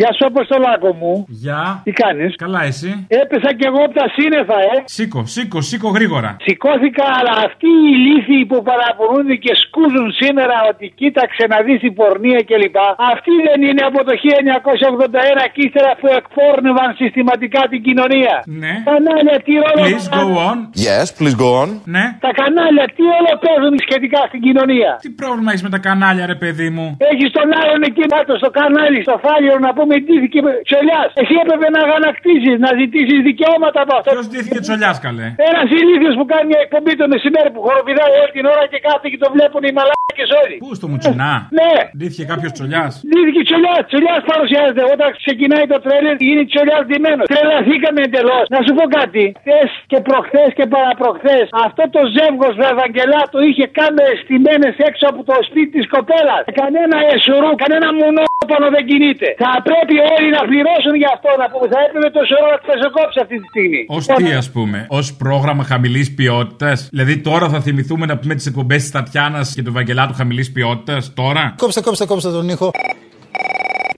Γεια σου, Αποστολάκο μου. Γεια. Τι κάνεις; Καλά, εσύ; Έπεσα κι εγώ από τα σύννεφα, ε. Σήκω, σήκω, σήκω γρήγορα. Σηκώθηκα, αλλά αυτοί οι λύθοι που παραπονούνται και σκούζουν σήμερα ότι κοίταξε να δεις η πορνεία κλπ. Αυτοί δεν είναι από το 1981 και ύστερα που εκπόρνευαν συστηματικά την κοινωνία. Ναι. Κανάλια, τι ρόλο. Please go on. Yes, please go on. Ναι. Τα κανάλια, τι όλο παίζουν σχετικά στην κοινωνία. Τι πρόβλημα έχεις με τα κανάλια, ρε παιδί μου; Έχεις τον άλλον εκεί κάτω στο κανάλι, στο φάλιο να πούμε ντύθηκε τσολιάς. Εσύ έπρεπε να αγανακτήσεις, να ζητήσεις δικαιώματα από αυτό. Ποιος ντύθηκε τσολιάς, καλέ; Ένας ηλίθιος που κάνει μια εκπομπή το μεσημέρι που χοροπηδάει όλη την ώρα και κάθεται και το βλέπουν οι μαλάκες όλοι. Πού στο μουτσινά. Ναι. Ντύθηκε κάποιος τσολιάς; Ντύθηκε τσολιάς, τσολιάς παρουσιάζεται. Όταν ξεκινάει το τρέλερ γίνει τσολιάς ντυμένος. Τρελαθήκαμε εντελώς. Να σου πω κάτι. Χθες και προχθές και παραπροχθές αυτό το ζεύγος Βαγγελάτο είχε κάμερε στημένες έξω από το σπίτι της κοπέλας. Κανένα εσουρού, κανένα μονόπανο δεν κινείται. Θα πρέπει όλοι να πληρώσουν για αυτό να πούμε. Θα έπρεπε το σωρό να ξεσοκόψει αυτή τη στιγμή. Ω τι, ας πούμε, ως πρόγραμμα χαμηλής ποιότητας; Δηλαδή τώρα θα θυμηθούμε να πούμε τις εκπομπές της Τατιάνας και του Βαγγελάτου χαμηλής ποιότητας. Τώρα; Κόψτε, κόψτε, κόψτε τον ήχο.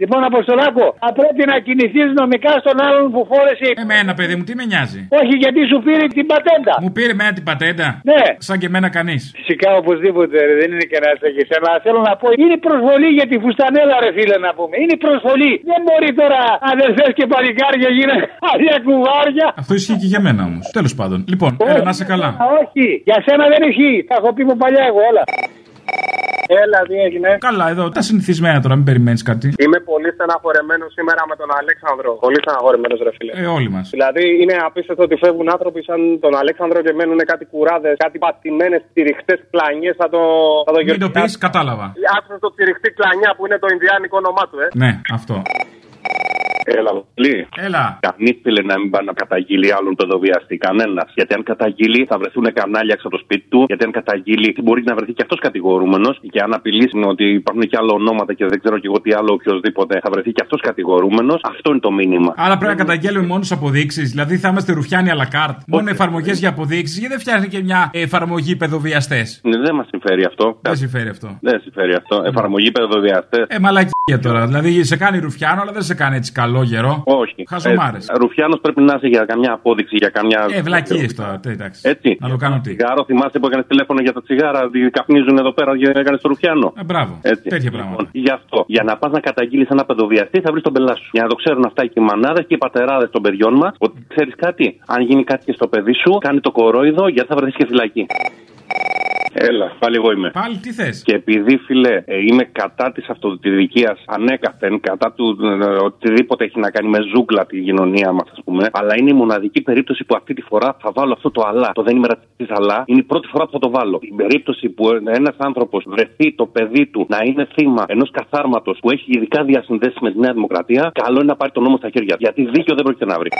Λοιπόν, Αποστολάκο, θα πρέπει να κινηθείς νομικά στον άλλον που φόρεσε. Εμένα, παιδί μου, τι με νοιάζει; Όχι, γιατί σου πήρε την πατέντα. Μου πήρε εμένα την πατέντα; Ναι. Σαν και εμένα κανείς. Φυσικά οπωσδήποτε ρε, δεν είναι και να έχει. Αλλά θέλω να πω, είναι προσβολή για τη φουστανέλα, ρε φίλε να πούμε. Είναι προσβολή. Δεν μπορεί τώρα αδερφές και παλικάρια γίνανε άλλα κουβάρια. Αυτό ισχύει και για μένα όμως. Τέλος πάντων. Λοιπόν, έλα να είσαι καλά. Α, Όχι, για σένα δεν ισχύει. Τα έχω πει από παλιά εγώ, όλα. Έλα, τι έγινε; Καλά, εδώ τα συνηθισμένα τώρα, μην περιμένεις κάτι. Είμαι πολύ στεναχωρεμένος σήμερα με τον Αλέξανδρο. Πολύ στεναχωρεμένος, ρε φίλε. Ε, όλοι μας. Δηλαδή είναι απίστευτο ότι φεύγουν άνθρωποι σαν τον Αλέξανδρο και μένουν κάτι κουράδες, κάτι πατημένες τυριχτές κλανιές σαν το, σαν το Μην το πεις, κατάλαβα. Άκουσα το τυριχτή κλανιά που είναι το Ινδιάνικο όνομά του, ε. Ναι, αυτό. Έλα, πολύ. Έλα. Κανείς φίλε να μην πάει να καταγγείλει άλλον παιδοβιαστή. Κανένας. Γιατί αν καταγγείλει θα βρεθούν κανάλια έξω από το σπίτι του. Γιατί αν καταγγείλει μπορεί να βρεθεί και αυτός κατηγορούμενος. Και αν απειλήσει ότι υπάρχουν και άλλα ονόματα και δεν ξέρω και εγώ τι άλλο οποιοδήποτε θα βρεθεί και αυτός κατηγορούμενος. Αυτό είναι το μήνυμα. Άρα πρέπει να καταγγέλουμε μόνος αποδείξεις. Δηλαδή θα είμαστε ρουφιάνοι à la carte. Μόνο εφαρμογές για αποδείξεις. Γιατί δεν φτιάχνει και μια εφαρμογή παιδοβιαστές; Ναι, δεν μας συμφέρει αυτό. Δεν συμφέρει αυτό. Δεν συμφέρει αυτό. Εφαρμογή παιδοβιαστές. Ε, μαλακία τώρα. Δηλαδή σε κάνει ρουφιάνο, αλλά δεν σε κάνει έτσι καλό γερό. Όχι. Χαζομάρες. Ε, Ρουφιάνος πρέπει να είσαι για καμιά απόδειξη, για καμιά. Ε, βλακίες τώρα. τε, εντάξει. Έτσι. Να το κάνω τι. Τσιγάρο, θυμάσαι που έκανες τηλέφωνο για τα τσιγάρα, ότι καπνίζουν εδώ πέρα και έκανες το Ρουφιάνο. Ε, μπράβο. Έτσι. Τέτοια Λοιπόν, πράγματα. γι' αυτό. Για να πας να καταγγείλεις ένα παιδοβιαστή, θα βρεις τον πελά σου. Για να το ξέρουν αυτά και οι μανάδες και οι πατεράδες των παιδιών μας, ότι ξέρεις κάτι. Αν γίνει κάτι και στο παιδί σου, κάνει το κορόιδο, γιατί θα βρεθείς και φυλακή. Έλα, πάλι εγώ είμαι. Πάλι τι θες; Και επειδή, φίλε, ε, είμαι κατά της αυτοδικία ανέκαθεν, κατά του ε, οτιδήποτε έχει να κάνει με ζούγκλα τη κοινωνία μας, ας πούμε, αλλά είναι η μοναδική περίπτωση που αυτή τη φορά θα βάλω αυτό το αλλά. Το δεν είμαι ρατσιστής, αλλά είναι η πρώτη φορά που θα το βάλω. Η περίπτωση που ένας άνθρωπος βρεθεί το παιδί του να είναι θύμα ενός καθάρματος που έχει ειδικά διασυνδέσεις με τη Νέα Δημοκρατία, καλό είναι να πάρει τον νόμο στα χέρια. Γιατί δίκιο δεν πρόκειται να βρει.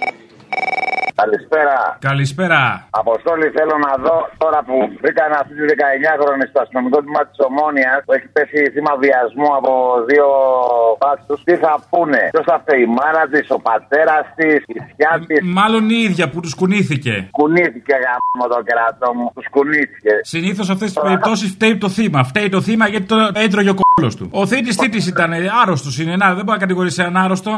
Καλησπέρα. Καλησπέρα. Αποστόλη, θέλω να δω τώρα που βρήκαν αυτή τη 19χρονη στο αστυνομικό τμήμα της Ομόνιας που έχει πέσει θύμα βιασμού από δύο μπάτσου. Τι θα πούνε, ποιος θα φταίει, η μάνα της, ο πατέρας της, η θιά της; Μάλλον η ίδια που τους κουνήθηκε. Κουνήθηκε γάμο το κερατό μου, τους κουνήθηκε. Συνήθως αυτές τις περιπτώσεις φταίει το θύμα. Φταίει το θύμα γιατί το έτρωγε ο κόλος του. Ο θήτης τι τη ήταν, άρρωστος είναι. Να, δεν μπορεί να κατηγορήσει έναν άρρωστο.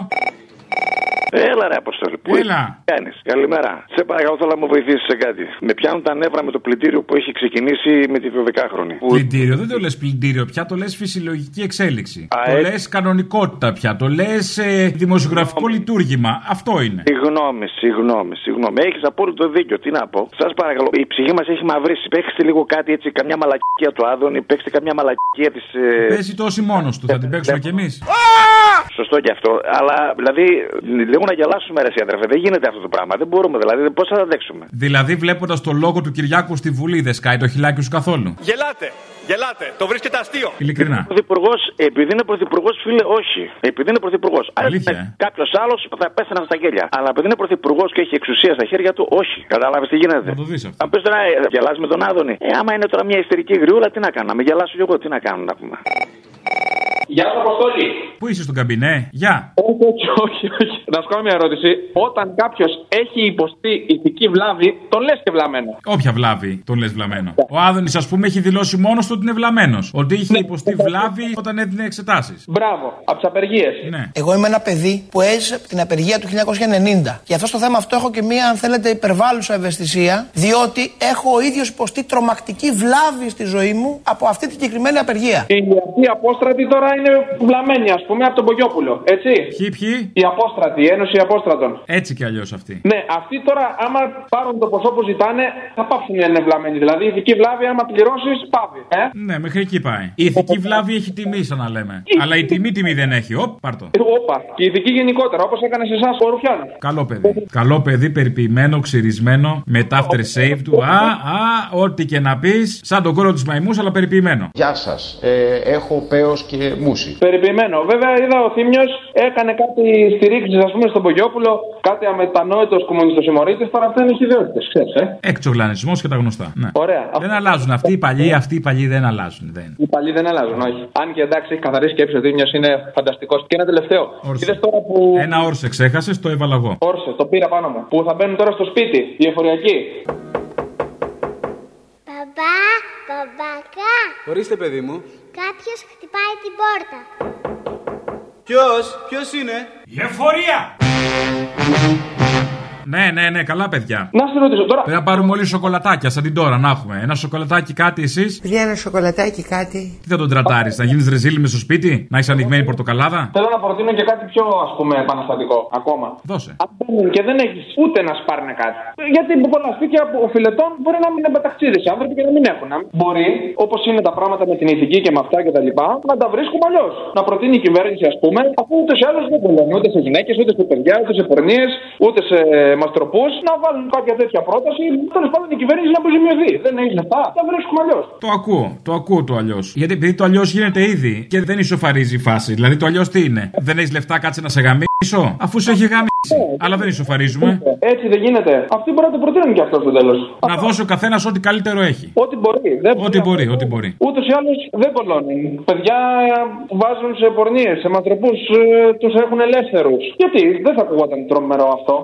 Έλα ρε Αποστόλη. Πού Έλα. κάνεις. Καλημέρα. Σε παρακαλώ θέλω να μου βοηθήσεις σε κάτι. Με πιάνουν τα νεύρα με το πλυντήριο που έχει ξεκινήσει με τη 12χρονη. Που... Πλυντήριο, δεν το λες πλυντήριο πια, το λες φυσιολογική εξέλιξη. Α, το ε. λες κανονικότητα πια, το λες ε, δημοσιογραφικό λειτουργήμα. Αυτό είναι. Συγγνώμη, συγγνώμη, συγγνώμη. Έχεις απόλυτο δίκιο. Τι να πω. Σας παρακαλώ. Η ψυχή μας έχει μαυρίσει. Παίξτε λίγο κάτι έτσι, καμιά μαλακία του Άδωνη. Παίξτε καμιά μαλακία της. Ε... Παίζει τόση μόνος του, θα την παίξουμε κι εμείς. Σωστό και αυτό. Αλλά δηλαδή λίγο να γελάσουμε ρε εσύ, αδερφέ. Δεν γίνεται αυτό το πράγμα. Δεν μπορούμε δηλαδή. Πώς θα τα δέξουμε. Δηλαδή, βλέποντας το λόγο του Κυριάκου στη Βουλή, δεν σκάει το χιλάκι σου καθόλου; Γελάτε, γελάτε, το βρίσκεται αστείο. Ειλικρινά. Πρωθυπουργός, επειδή είναι πρωθυπουργός, φίλε, όχι. Επειδή είναι πρωθυπουργός. Αλήθεια, ε. Κάποιος άλλος θα πέθανε στα γέλια. Αλλά επειδή είναι πρωθυπουργός και έχει εξουσία στα χέρια του, όχι. Κατάλαβε τι γίνεται. Να το δεις αυτό. Αν πεις τώρα, ε, γελάς με τον Άδωνη. Ε, άμα είναι τώρα μια ιστερική γριούλα, τι να κάνω. Να με γελάσω κι εγώ, τι να κάνω να πούμε. Γεια σας, Αποστόλη. Πού είσαι στον καμπινέ, Γεια. Πού όχι, όχι, όχι. Να σου κάνω μια ερώτηση. Όταν κάποιος έχει υποστεί ηθική βλάβη, τον λες και βλαμμένο. Όποια βλάβη τον λες βλαμμένο. Ο Άδωνης, ας πούμε, έχει δηλώσει μόνος του ότι είναι βλαμμένος. Ότι είχε υποστεί βλάβη όταν έδινε εξετάσεις. Μπράβο, από τις απεργίες. Ναι. Εγώ είμαι ένα παιδί που έζησε την απεργία του 1990. Γι' αυτό στο θέμα αυτό έχω και μία, αν θέλετε, υπερβάλλουσα ευαισθησία, διότι έχω ο ίδιος υποστεί τρομακτική βλάβη στη ζωή μου από αυτή τη συγκεκριμένη απεργία. Η αυτή η απόστρατη τώρα είναι βλαμμένη, ας πούμε, από τον Πογιόπουλο. Έτσι. Ποιοι, ποιοι; Η απόστρατη, η Ένωση Απόστρατων. Έτσι κι αλλιώς αυτή. Ναι, αυτοί τώρα, άμα πάρουν το ποσό που ζητάνε, θα πάψουν να είναι βλαμμένοι. Δηλαδή, η ηθική βλάβη, άμα πληρώσεις, πάβει. Ε; Ναι, μέχρι εκεί πάει. Η ηθική βλάβη έχει τιμή, σαν να λέμε. Αλλά η τιμή τιμή δεν έχει. Οπ, πάρτο. Όπα. Και η ηθική γενικότερα, όπως έκανε σε εσάς ο Ρουφιάνος. Καλό παιδί. Καλό παιδί, περιποιημένο, ξυρισμένο, με after save του. Α, α, ό,τι και να πεις, σαν τον κόλλο της μαϊμούς, αλλά περιποιημένο. Γεια σας. Ε, έχω πέος και μουσι. Περιποιημένο. Βέβαια, είδα ο Θήμιος έκανε κάτι στηρίξεις, ας πούμε, στον Πογιόπουλο, κάτι αμετανόητος κομμουνιστός συμμορίτη. Τώρα αυτά είναι χειδαιότητε, ξέρεις, ε. Εξογλανισμό και τα γνωστά. Ναι. Ωραία. Δεν αλλάζουν αυτοί οι παλιοί, αυτοί οι παλιοί δεν αλλάζουν. Δεν. Οι παλιοί δεν αλλάζουν, όχι. Αν και εντάξει, έχει καθαρή σκέψη ο Θήμιος είναι φανταστικός. Και ένα τελευταίο. Είδες τώρα που. Ένα όρσε ξέχασες, το έβαλα εγώ. Όρσε, το πήρα πάνω μου. Που θα μπαίνουν τώρα στο σπίτι, οι εφοριακοί. Μπαμπά, μπαμπακά. Ορίστε, παιδί μου. Κάποιος χτυπάει την πόρτα. Ποιος, ποιος είναι; Η εφορία! Ναι, ναι, ναι, καλά παιδιά. Να σε ρωτήσω τώρα. Πρέπει να πάρουμε όλοι σοκολατάκια σαν την τώρα να έχουμε. Ένα σοκολατάκι κάτι εσείς; Παιδιά, ένα σοκολατάκι κάτι. Τι θα τον τρατάρει, να γίνεις ρεζίλι μες στο σπίτι, να έχει ανοιγμένη πορτοκαλάδα; Θέλω να προτείνω και κάτι πιο ας πούμε επαναστατικό ακόμα. Δώσε. Αν μπαίνουν και δεν έχεις ούτε να σπάρνε κάτι. Γιατί πολλά σπίτια οφειλετών μπορεί να μην είναι μπαταξίδε οι άνθρωποι και να μην έχουν. Μπορεί, όπως είναι τα πράγματα με την ηθική και με αυτά και τα λοιπά, να τα βρίσκουμε αλλιώς. Να προτείνει η κυβέρνηση, ας πούμε, αφού ούτε σε άλλου δεν πολλώνει ούτε σε γυναίκες, ούτε σε παιδιά, ούτε σε πορνίε, ούτε σε μαστροπού, να βάλουν κάποια τέτοια πρόταση. Τέλος πάντων η κυβέρνηση να αποζημιωθεί. Δεν έχει λεφτά, τα βρίσκουμε αλλιώς. Το ακούω, το ακούω το αλλιώς. Γιατί επειδή το αλλιώς γίνεται ήδη και δεν ισοφαρίζει η φάση. Δηλαδή το αλλιώς τι είναι; Δεν έχεις λεφτά, κάτσε να σε γαμίσω, αφού σε έχει γαμίσει. Αλλά δεν ισοφαρίζουμε. Έτσι δεν γίνεται. Αυτοί μπορεί να το προτείνουν και αυτό στο τέλος. Να δώσει ο καθένας ό,τι καλύτερο έχει. Ό,τι μπορεί. Δεν Ό,τι μπορεί, ό,τι μπορεί. Ούτως ή άλλως δεν κολώνει. Παιδιά που βάζουν σε πορνίες, σε μαντροπού, τους έχουν ελεύθερους. Γιατί δεν θα ακούγονταν τρομερό αυτό.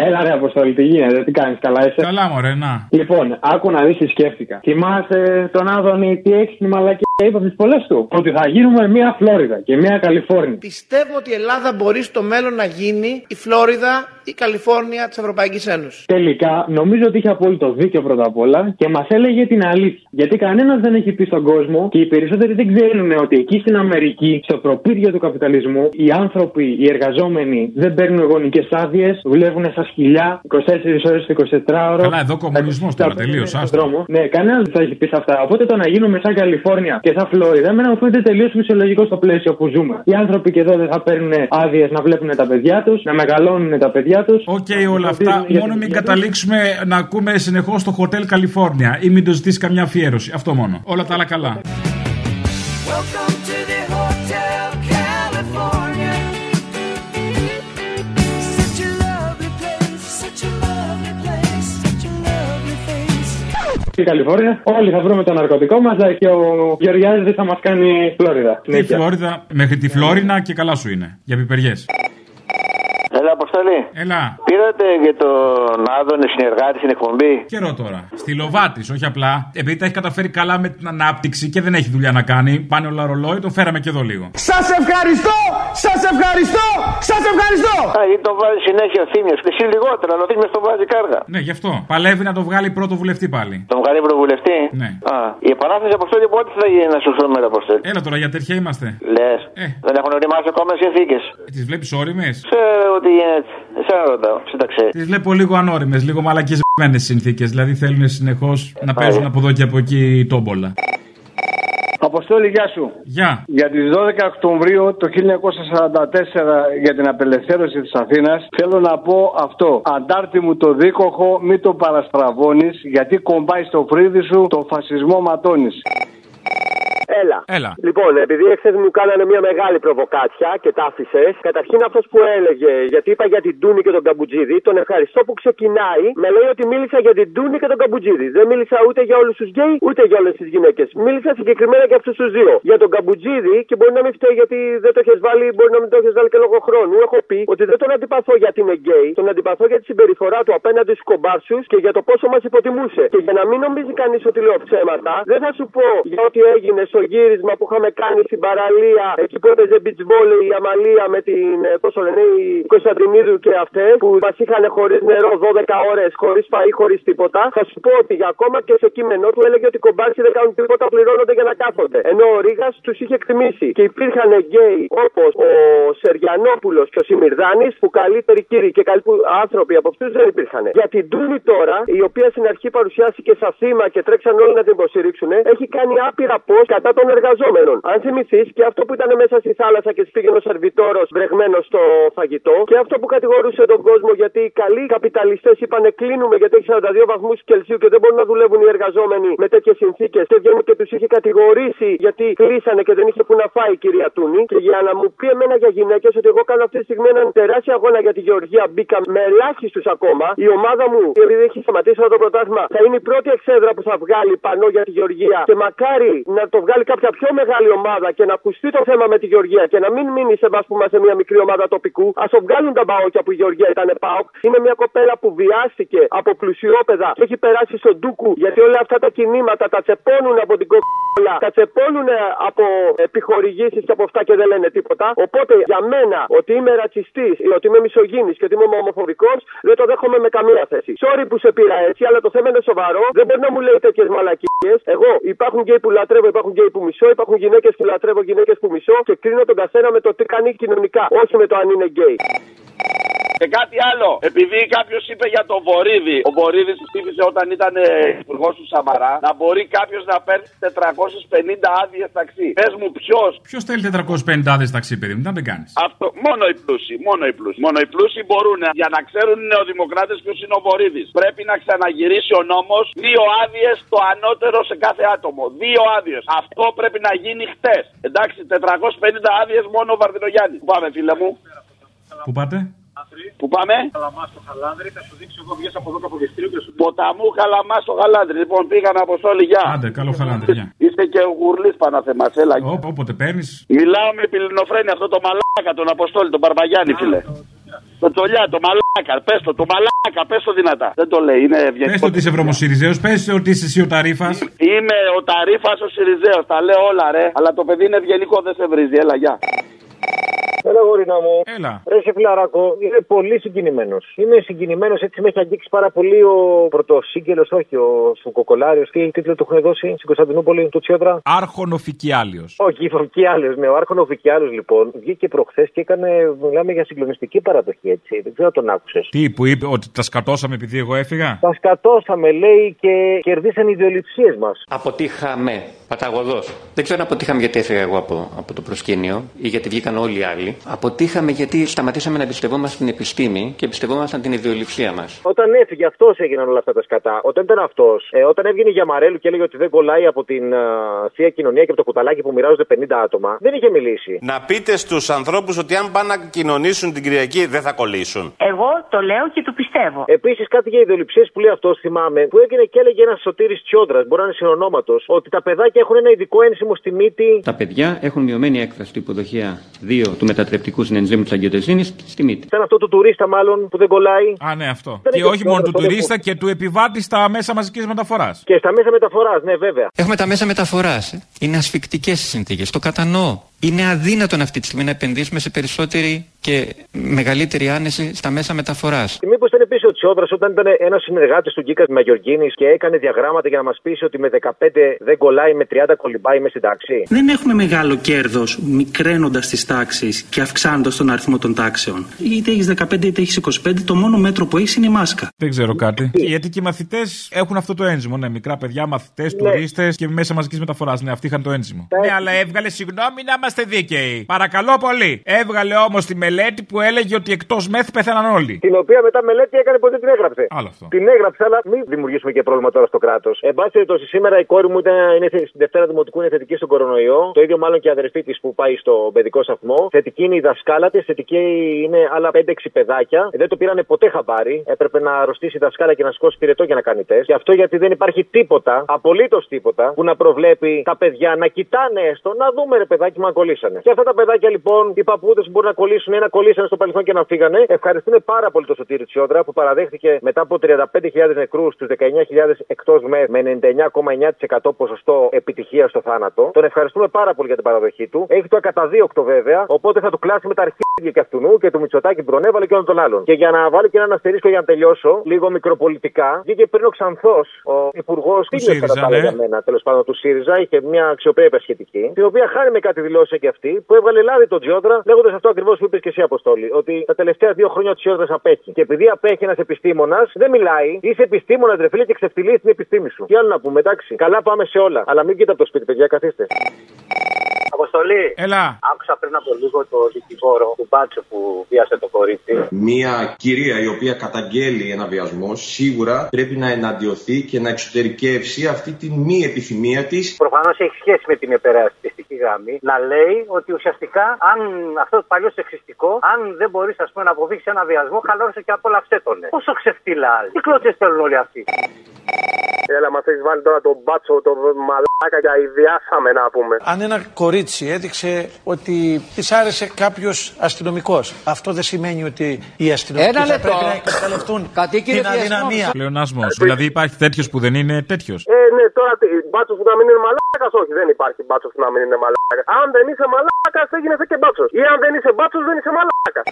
Έλα ρε Αποστόλη, τι γίνεται, τι κάνεις, καλά είσαι; Καλά μωρέ, να. Λοιπόν, άκου να δεις τι σκέφτηκα. Θυμάσαι τον Άδωνη τι έξυπνη μαλακία είπε από τις πολλές του. Ότι θα γίνουμε μια Φλόριδα και μια Καλιφόρνια. Πιστεύω ότι η Ελλάδα μπορεί στο μέλλον να γίνει η Φλόριδα ή η Καλιφόρνια της Ευρωπαϊκής Ένωσης. Τελικά, νομίζω ότι είχε απόλυτο δίκιο πρώτα απ' όλα και μας έλεγε την αλήθεια. Γιατί κανένας δεν έχει πει στον κόσμο και οι περισσότεροι δεν ξέρουν ότι εκεί στην Αμερική, στο προπύργιο του καπιταλισμού, οι άνθρωποι, οι εργαζόμενοι δεν παίρνουν γονικές άδειες, δουλεύουν στα σκυλιά 24 ώρες το 24 ώρο. Καλά, εδώ κομμουνισμός τώρα, τελείως. Δρόμο. Ναι, κανένας δεν θα έχει πει σε αυτά. Οπότε το να γίνουμε σαν Καλιφόρνια και σαν Φλόριδα, εμένα μου φαίνεται τελείως φυσιολογικό στο πλαίσιο που ζούμε. Οι άνθρωποι και εδώ δεν θα παίρνουν άδειες να βλέπουν τα παιδιά τους, να μεγαλώνουν τα παιδιά τους. Οκ, όλα αυτά. Μόνο μην καταλήξουμε να ακούμε συνεχώς το Hotel California ή μην το ζητήσει καμιά αφιέρωση. Αυτό μόνο. Όλα τα άλλα καλά. Στη Καλιφόρνια, όλοι θα βρούμε το ναρκωτικό μας και ο Γεωργιάδης θα μας κάνει Φλόριδα. Τη Φλόριδα, μέχρι τη Φλόρινα και καλά σου είναι. Για πιπεριές. Έλα, Αποστολή. Έλα. Πήρατε για τον Άδωνη συνεργάτη στην εκπομπή; Καιρό τώρα. Στη Λοβάτης, όχι απλά. Επειδή τα έχει καταφέρει καλά με την ανάπτυξη και δεν έχει δουλειά να κάνει. Πάνε όλα ρολόι, τον φέραμε και εδώ λίγο. Σας ευχαριστώ! Σας ευχαριστώ! Σας ευχαριστώ! Α, γιατί τον βάζει συνέχεια ο Θήμιο. Και εσύ λιγότερο, αλλά ο Θήμιο τον βάζει κάργα. Ναι, γι' αυτό. Παλεύει να το βγάλει πρώτο βουλευτή πάλι. Τον βγάλει πρωτοβουλευτή. Ναι. Α, η επανάσταση αποστολή πότε θα γίνει να σου μέρα αποστολή; Έλα τώρα, για τέτοια είμαστε. Λες. Ε. Δεν έχουν οριμάσει ακόμα συνθήκες. Τις βλέπεις όριμες; Ξέρω ότι γίνεται. Εσένα ρωτάω. Σύνταξε. Τις βλέπω λίγο ανώριμες, λίγο μαλακισμένες συνθήκες. Δηλαδή θέλουν συνεχώς να παίζουν από εδώ και από εκεί τόμπολα. Αποστόλη, γεια σου. Γεια. Για τις 12 Οκτωβρίου το 1944 για την απελευθέρωση της Αθήνας θέλω να πω αυτό. Αντάρτη μου το δίκοχο, μη το παραστραβώνεις γιατί κομπάει στο φρύδι σου το φασισμό ματώνεις. Έλα. Έλα. Λοιπόν, επειδή εχθές μου κάνανε μια μεγάλη προβοκάτσια και τα άφησες, καταρχήν αυτός που έλεγε, γιατί είπα για την Τούνη και τον Καπουτζίδη, τον ευχαριστώ που ξεκινάει με λέει ότι μίλησα για την Τούνη και τον Καπουτζίδη. Δεν μίλησα ούτε για όλους τους γκέι, ούτε για όλες τις γυναίκες. Μίλησα συγκεκριμένα για αυτούς τους δύο. Για τον Καπουτζίδη και μπορεί να μην φταίει γιατί δεν το έχεις βάλει, μπορεί να μην το έχεις βάλει και λόγω χρόνου. Έχω πει ότι δεν τον αντιπαθώ γιατί είναι γκέι, τον αντιπαθώ για τη συμπεριφορά του απέναντι στους κομπάρσους και για το πόσο μας υποτιμούσε. Και για να μην νομίζει κανείς ότι λέω ψέματα, δεν θα σου πω για ό,τι έγινε στο γύρισμα που είχαμε κάνει στην παραλία, εκεί που έπαιζε beach volley η Αμαλία με την, ε, πώς το λένε, η Κωνσταντινίδου και αυτές, που μας είχαν χωρίς νερό 12 ώρες, χωρίς φαΐ, χωρίς τίποτα. Θα σου πω ότι για ακόμα και στο κείμενό του έλεγε ότι οι κομπάρσοι δεν κάνουν τίποτα, πληρώνονται για να κάθονται. Ενώ ο Ρήγας τους είχε εκτιμήσει. Και υπήρχαν γκέι όπως ο Σεργιανόπουλο και ο Σιμυρδάνη που καλύτεροι κύριοι και καλοί που- άνθρωποι από αυτούς δεν υπήρχαν. Για την Τούνη τώρα, η οποία στην αρχή παρουσιάστηκε σαν θύμα και τρέξαν όλοι να την υποστηρίξουν, έχει κάνει άπειρα πώ κατά των εργαζόμενων. Αν θυμηθείς και αυτό που ήταν μέσα στη θάλασσα και τη πήγαινε ο σερβιτόρος βρεγμένο στο φαγητό και αυτό που κατηγορούσε τον κόσμο γιατί οι καλοί καπιταλιστές είπαν κλείνουμε γιατί έχει 42 βαθμούς Κελσίου και δεν μπορούν να δουλεύουν οι εργαζόμενοι με τέτοιες συνθήκες και βγαίνουν και τους είχε κατηγορήσει γιατί κλείσανε και δεν είχε που να φάει η κυρία Τούνη. Και για να μου πει εμένα για γυναίκες ότι εγώ κάνω αυτή τη στιγμή έναν τεράστιο αγώνα για τη Γεωργία μπήκα με ελάχιστους ακόμα. Η ομάδα μου, επειδή έχει σταματήσει αυτό το πρωτάθλημα, θα είναι η πρώτη εξέδρα που θα βγάλει πανό για τη Γεωργία. Και μακάρι να το βγάλει κάποια πιο μεγάλη ομάδα και να ακουστεί το θέμα με τη Γεωργία και να μην μείνει σε εμάς που είμαστε μια μικρή ομάδα τοπικού. Α το βγάλουν τα μπαόκια που η Γεωργία ήταν πάοκ. Είναι μια κοπέλα που βιάστηκε από πλουσιόπεδα και έχει περάσει στον Ντούκου γιατί όλα αυτά τα κινήματα τα τσεπώνουν από την κοκκόλα, τα τσεπώνουν από επιχορηγήσεις και από αυτά και δεν λένε τίποτα. Οπότε για μένα ότι είμαι ρατσιστής ή ότι είμαι μισογίνης και ότι είμαι ομοφοβικός δεν το δέχομαι με καμία θέση. Sorry που σε πήρα έτσι, αλλά το θέμα είναι σοβαρό. Δεν μπορεί να μου λέει τέτοιες μαλακίες. Εγώ υπάρχουν γκέι που λατρεύω, υπάρχουν γκέι που μισώ, υπάρχουν γυναίκες που λατρεύω, γυναίκες που μισώ και κρίνω τον καθένα με το τι κάνει κοινωνικά, όχι με το αν είναι γκέι. Και κάτι άλλο. Επειδή κάποιος είπε για τον Βορίδη, ο Βορίδης ψήφισε όταν ήταν υπουργός του Σαμαρά, να μπορεί κάποιος να παίρνει 450 άδειες ταξί. Πες μου ποιος. Ποιος θέλει 450 άδειες ταξί, παιδί μου, να δεν κάνεις. Αυτό, μόνο οι πλούσιοι, μόνο οι πλούσιοι. Μόνο οι πλούσιοι μπορούν για να ξέρουν οι νεοδημοκράτες ποιος είναι ο Βορύδης. Πρέπει να ξαναγυρίσει ο νόμος δύο άδειες το ανώτερο σε κάθε άτομο. Δύο άδειες. Αυτό πρέπει να γίνει χτες. Εντάξει, 450 άδειες μόνο ο Βαρδινογιάννης. Πού πάμε, φίλε μου. Πού πάτε; Πού πάμε; Καλαμά στο χαλάνδρι, θα σου δείξω εγώ βγες από εδώ καποδιστρίο και σου Ποταμού Καλαμά στο Χαλάνδρι. Λοιπόν, πήγαν από Σόλη, γεια. Άντε, καλό χαλάνδρι, γεια. Είστε και ο γουρλής Παναθεμά, έλα. Όπο- Όποτε παίρνεις. Μιλάω με πυλινοφρένη αυτό το μαλάκα, τον Αποστόλη, τον Μπαρμπαγιάννη, φίλε. Το τσολιά, το μαλάκα, πες το, το μαλάκα, πες το δυνατά. Δεν το λέει, είναι Πες ευγενικό. το ότι είσαι βρωμοσυριζέος, πες ότι είσαι εσύ ο Ταρήφα. Είμαι ο Ταρήφα ο Σιριζέο, τα λέω όλα, ρε. Αλλά το παιδί είναι ευγενικό, δεν σε βρίζει, έλα, γεια. Έλα, γορίνα μου. Έλα. Ρε, σε φιλαράκο, είμαι πολύ συγκινημένος. Είμαι συγκινημένος, έτσι με έχει αγγίξει πάρα πολύ ο πρωτοσύγκελος, όχι ο Σουκοκολάριος. Τι τίτλο του έχουν δώσει στην Κωνσταντινούπολη, του Τσιόδρα; Άρχονο Φικιάλιο. Όχι, Φωκιάλιο, ναι. Ο Άρχονο Φωκιάλιο, λοιπόν, βγήκε προχθές και έκανε, μιλάμε για συγκλονιστική παραδοχή, έτσι. Δεν ξέρω αν τον άκουσες. Τι που είπε, ότι τα σκατώσαμε επειδή εγώ έφυγα; Τα σκατώσαμε, λέει, και κερδίσαν οι ιδεολειψίε μας. Αποτύχαμε. Παταγωδός. Δεν ξέρω αν αποτύχαμε γιατί έφυγα εγώ από, από το προσκήνιο ή γιατί βγήκαν όλοι οι άλλοι. Αποτύχαμε γιατί σταματήσαμε να εμπιστευόμαστε την επιστήμη και εμπιστευόμασταν την ιδεολειψία μας. Όταν έφυγε αυτός έγιναν όλα αυτά τα σκατά. Όταν ήταν αυτός, ε, όταν έβγαινε για Μαρέλου και έλεγε ότι δεν κολλάει από την α, θεία κοινωνία και από το κουταλάκι που μοιράζονται 50 άτομα, δεν είχε μιλήσει. Να πείτε στους ανθρώπους ότι αν πάνε να κοινωνήσουν την Κυριακή δεν θα κολλήσουν. Εγώ το λέω και το πιστεύω. Επίσης κάτι για ιδεολειψίες που λέει αυτός, θυμάμαι, που έβγαινε και έλεγε ένας σωτήρης Τσιόδρα, μπορεί να είναι συνονόματος, ότι τα παιδάκια έχουν ένα ειδικό ένσημο στη μύτη. Τα παιδιά έχουν μειωμένη έκφραση του υποδοχεία 2 του μετατρεπτικού συνενζήμου της αγκιοτεσίνη στη μύτη. Ήταν αυτό του τουρίστα μάλλον που δεν κολλάει. Α, ναι, αυτό. Δεν Και έχει όχι μόνο του πρόβλημα, τουρίστα και του επιβάτη στα μέσα μαζικής μεταφοράς. Και στα μέσα μεταφοράς, ναι, βέβαια. Έχουμε τα μέσα μεταφοράς. Είναι ασφικτικές οι συνθήκες. Το κατανοώ. Είναι αδύνατον αυτή τη στιγμή να επενδύσουμε σε περισσότερη και μεγαλύτερη άνεση στα μέσα μεταφοράς. Μήπως ήταν επίσης ο Τσιόδρας όταν ήταν ένας συνεργάτης του Γκίκας Μαγιοργίνης και έκανε διαγράμματα για να μας πείσει ότι με 15 δεν κολλάει, με 30 κολυμπάει με στην τάξη; Δεν έχουμε μεγάλο κέρδος μικραίνοντας τις τάξεις και αυξάνοντας τον αριθμό των τάξεων. Είτε έχεις 15 είτε έχεις 25, το μόνο μέτρο που έχεις είναι η μάσκα. Δεν ξέρω κάτι. Γιατί και οι μαθητές έχουν αυτό το ένζυμο. Ναι, μικρά παιδιά, μαθητές, τουρίστες και μέσα μαζικής μεταφοράς. Ναι, αυτοί είχαν το ένζυμο. Ναι, αλλά έβγαλε συγγνώμη να μας είμαστε δίκαιοι. Παρακαλώ πολύ. Έβγαλε όμως τη μελέτη που έλεγε ότι εκτός μεθ πέθαναν όλοι. Την οποία μετά μελέτη έκανε ποτέ την έγραψε. Άλλο αυτό. Την έγραψε, αλλά μην δημιουργήσουμε και πρόβλημα τώρα στο κράτος. Εν πάση περιπτώσει, σήμερα η κόρη μου ήταν, είναι θε- στην Δευτέρα Δημοτικού είναι θετική στον κορονοϊό. Το ίδιο μάλλον και η αδερφή της που πάει στο παιδικό σταθμό. Θετική είναι η δασκάλα της, θετική είναι άλλα 5-6 παιδάκια. Δεν το πήρανε ποτέ χαμπάρι. Έπρεπε να αρρωστήσει η δασκάλα και να σηκώσει πυρετό για να κάνει τεστ. Και αυτό γιατί δεν υπάρχει τίποτα, απολύτως τίποτα, που να προβλέπει τα παιδιά να κοιτάνε έστω, να δούμε ρε παιδάκι μου αν κολλήσανε. Και αυτά τα παιδάκια λοιπόν, οι παππούδες που μπορούν να κολλήσουν ή να κολλήσανε στο παρελθόν και να φύγανε, ευχαριστούν πάρα πολύ το Σωτήρι Τσιόδρα που παραδέχτηκε μετά από 35.000 νεκρούς τους 19.000 εκτός ΜΕΘ με 99,9% ποσοστό επιτυχία στο θάνατο. Τον ευχαριστούμε πάρα πολύ για την παραδοχή του. Έχει το ακαταδίωκτο βέβαια, οπότε θα του κλάσει με τα αρχίδια και αυτού νου και του Μητσοτάκη που τον έβαλε και όλων των άλλων. Και για να βάλω και έναν αστερίσκο για να τελειώσω, λίγο μικροπολιτικά, βγήκε πριν ο Ξανθός, ο υπουργός τι ΣΥΡΙΖΑ, κατά τα άλλα ναι. για μένα, τέλος πάντων του ΣΥΡΙΖΑ, είχε μια αξιοπρέπεια σχετική, την οποία χάρη με κάτι δηλώσεις και αυτή, που έβγαλε λάδι τον Τζιόδρα, λέγοντας αυτό ακριβώς που είπες και εσύ, Αποστόλη, ότι τα τελευταία δύο χρόνια ο Τζιόδρας απέχει. Και επειδή απέχει ένας επιστήμονας, δεν μιλάει, είσαι επιστήμονας, ρε φίλε, και ξεφτυλίζεις την επιστήμη σου. Τι άλλο να πούμε, εντάξει, καλά πάμε σε όλα. Αλλά μην κοίτα από το σπίτι, παιδιά, καθίστε. Αποστολή. Έλα. Άκουσα πριν από λίγο το δικηγόρο του Μπάτσο που βίασε το κορίτσι. Μία κυρία η οποία καταγγέλει ένα βιασμό σίγουρα πρέπει να εναντιωθεί και να εξωτερικεύσει αυτή τη μη επιθυμία της. Προφανώς έχει σχέση με την υπερασπιστική γραμμή να λέει ότι ουσιαστικά αν αυτό το παλιό σεξιστικό, αν δεν μπορείς να αποφύγει ένα βιασμό, χαλάρωσε και απόλαυσέ τον. Πόσο ξεφτύλα άλλοι. Τι κλώτσε θέλουν όλοι αυτοί. Έλα, μας έχεις βάλει τώρα τον μπάτσο, τον μαλάκα για ιδιάσαμε να πούμε. Αν ένα κορίτσι έδειξε ότι της άρεσε κάποιος αστυνομικός, αυτό δεν σημαίνει ότι οι αστυνομικοί Ένα θα λεπτό. πρέπει να εκμεταλλευτούν Κατοίκη την διασμός. αδυναμία. Πλεονάσμος. Δηλαδή υπάρχει τέτοιος που δεν είναι τέτοιος. Ε, ναι, τώρα μπάτσος που να μην είναι μαλάκας, όχι, δεν υπάρχει μπάτσος που να μην είναι μαλάκας. Αν δεν είσαι μαλάκας, δεν γίνεσαι και μπάτσος. Ή αν δεν είσαι μπάτσος, δεν είσαι μαλάκας.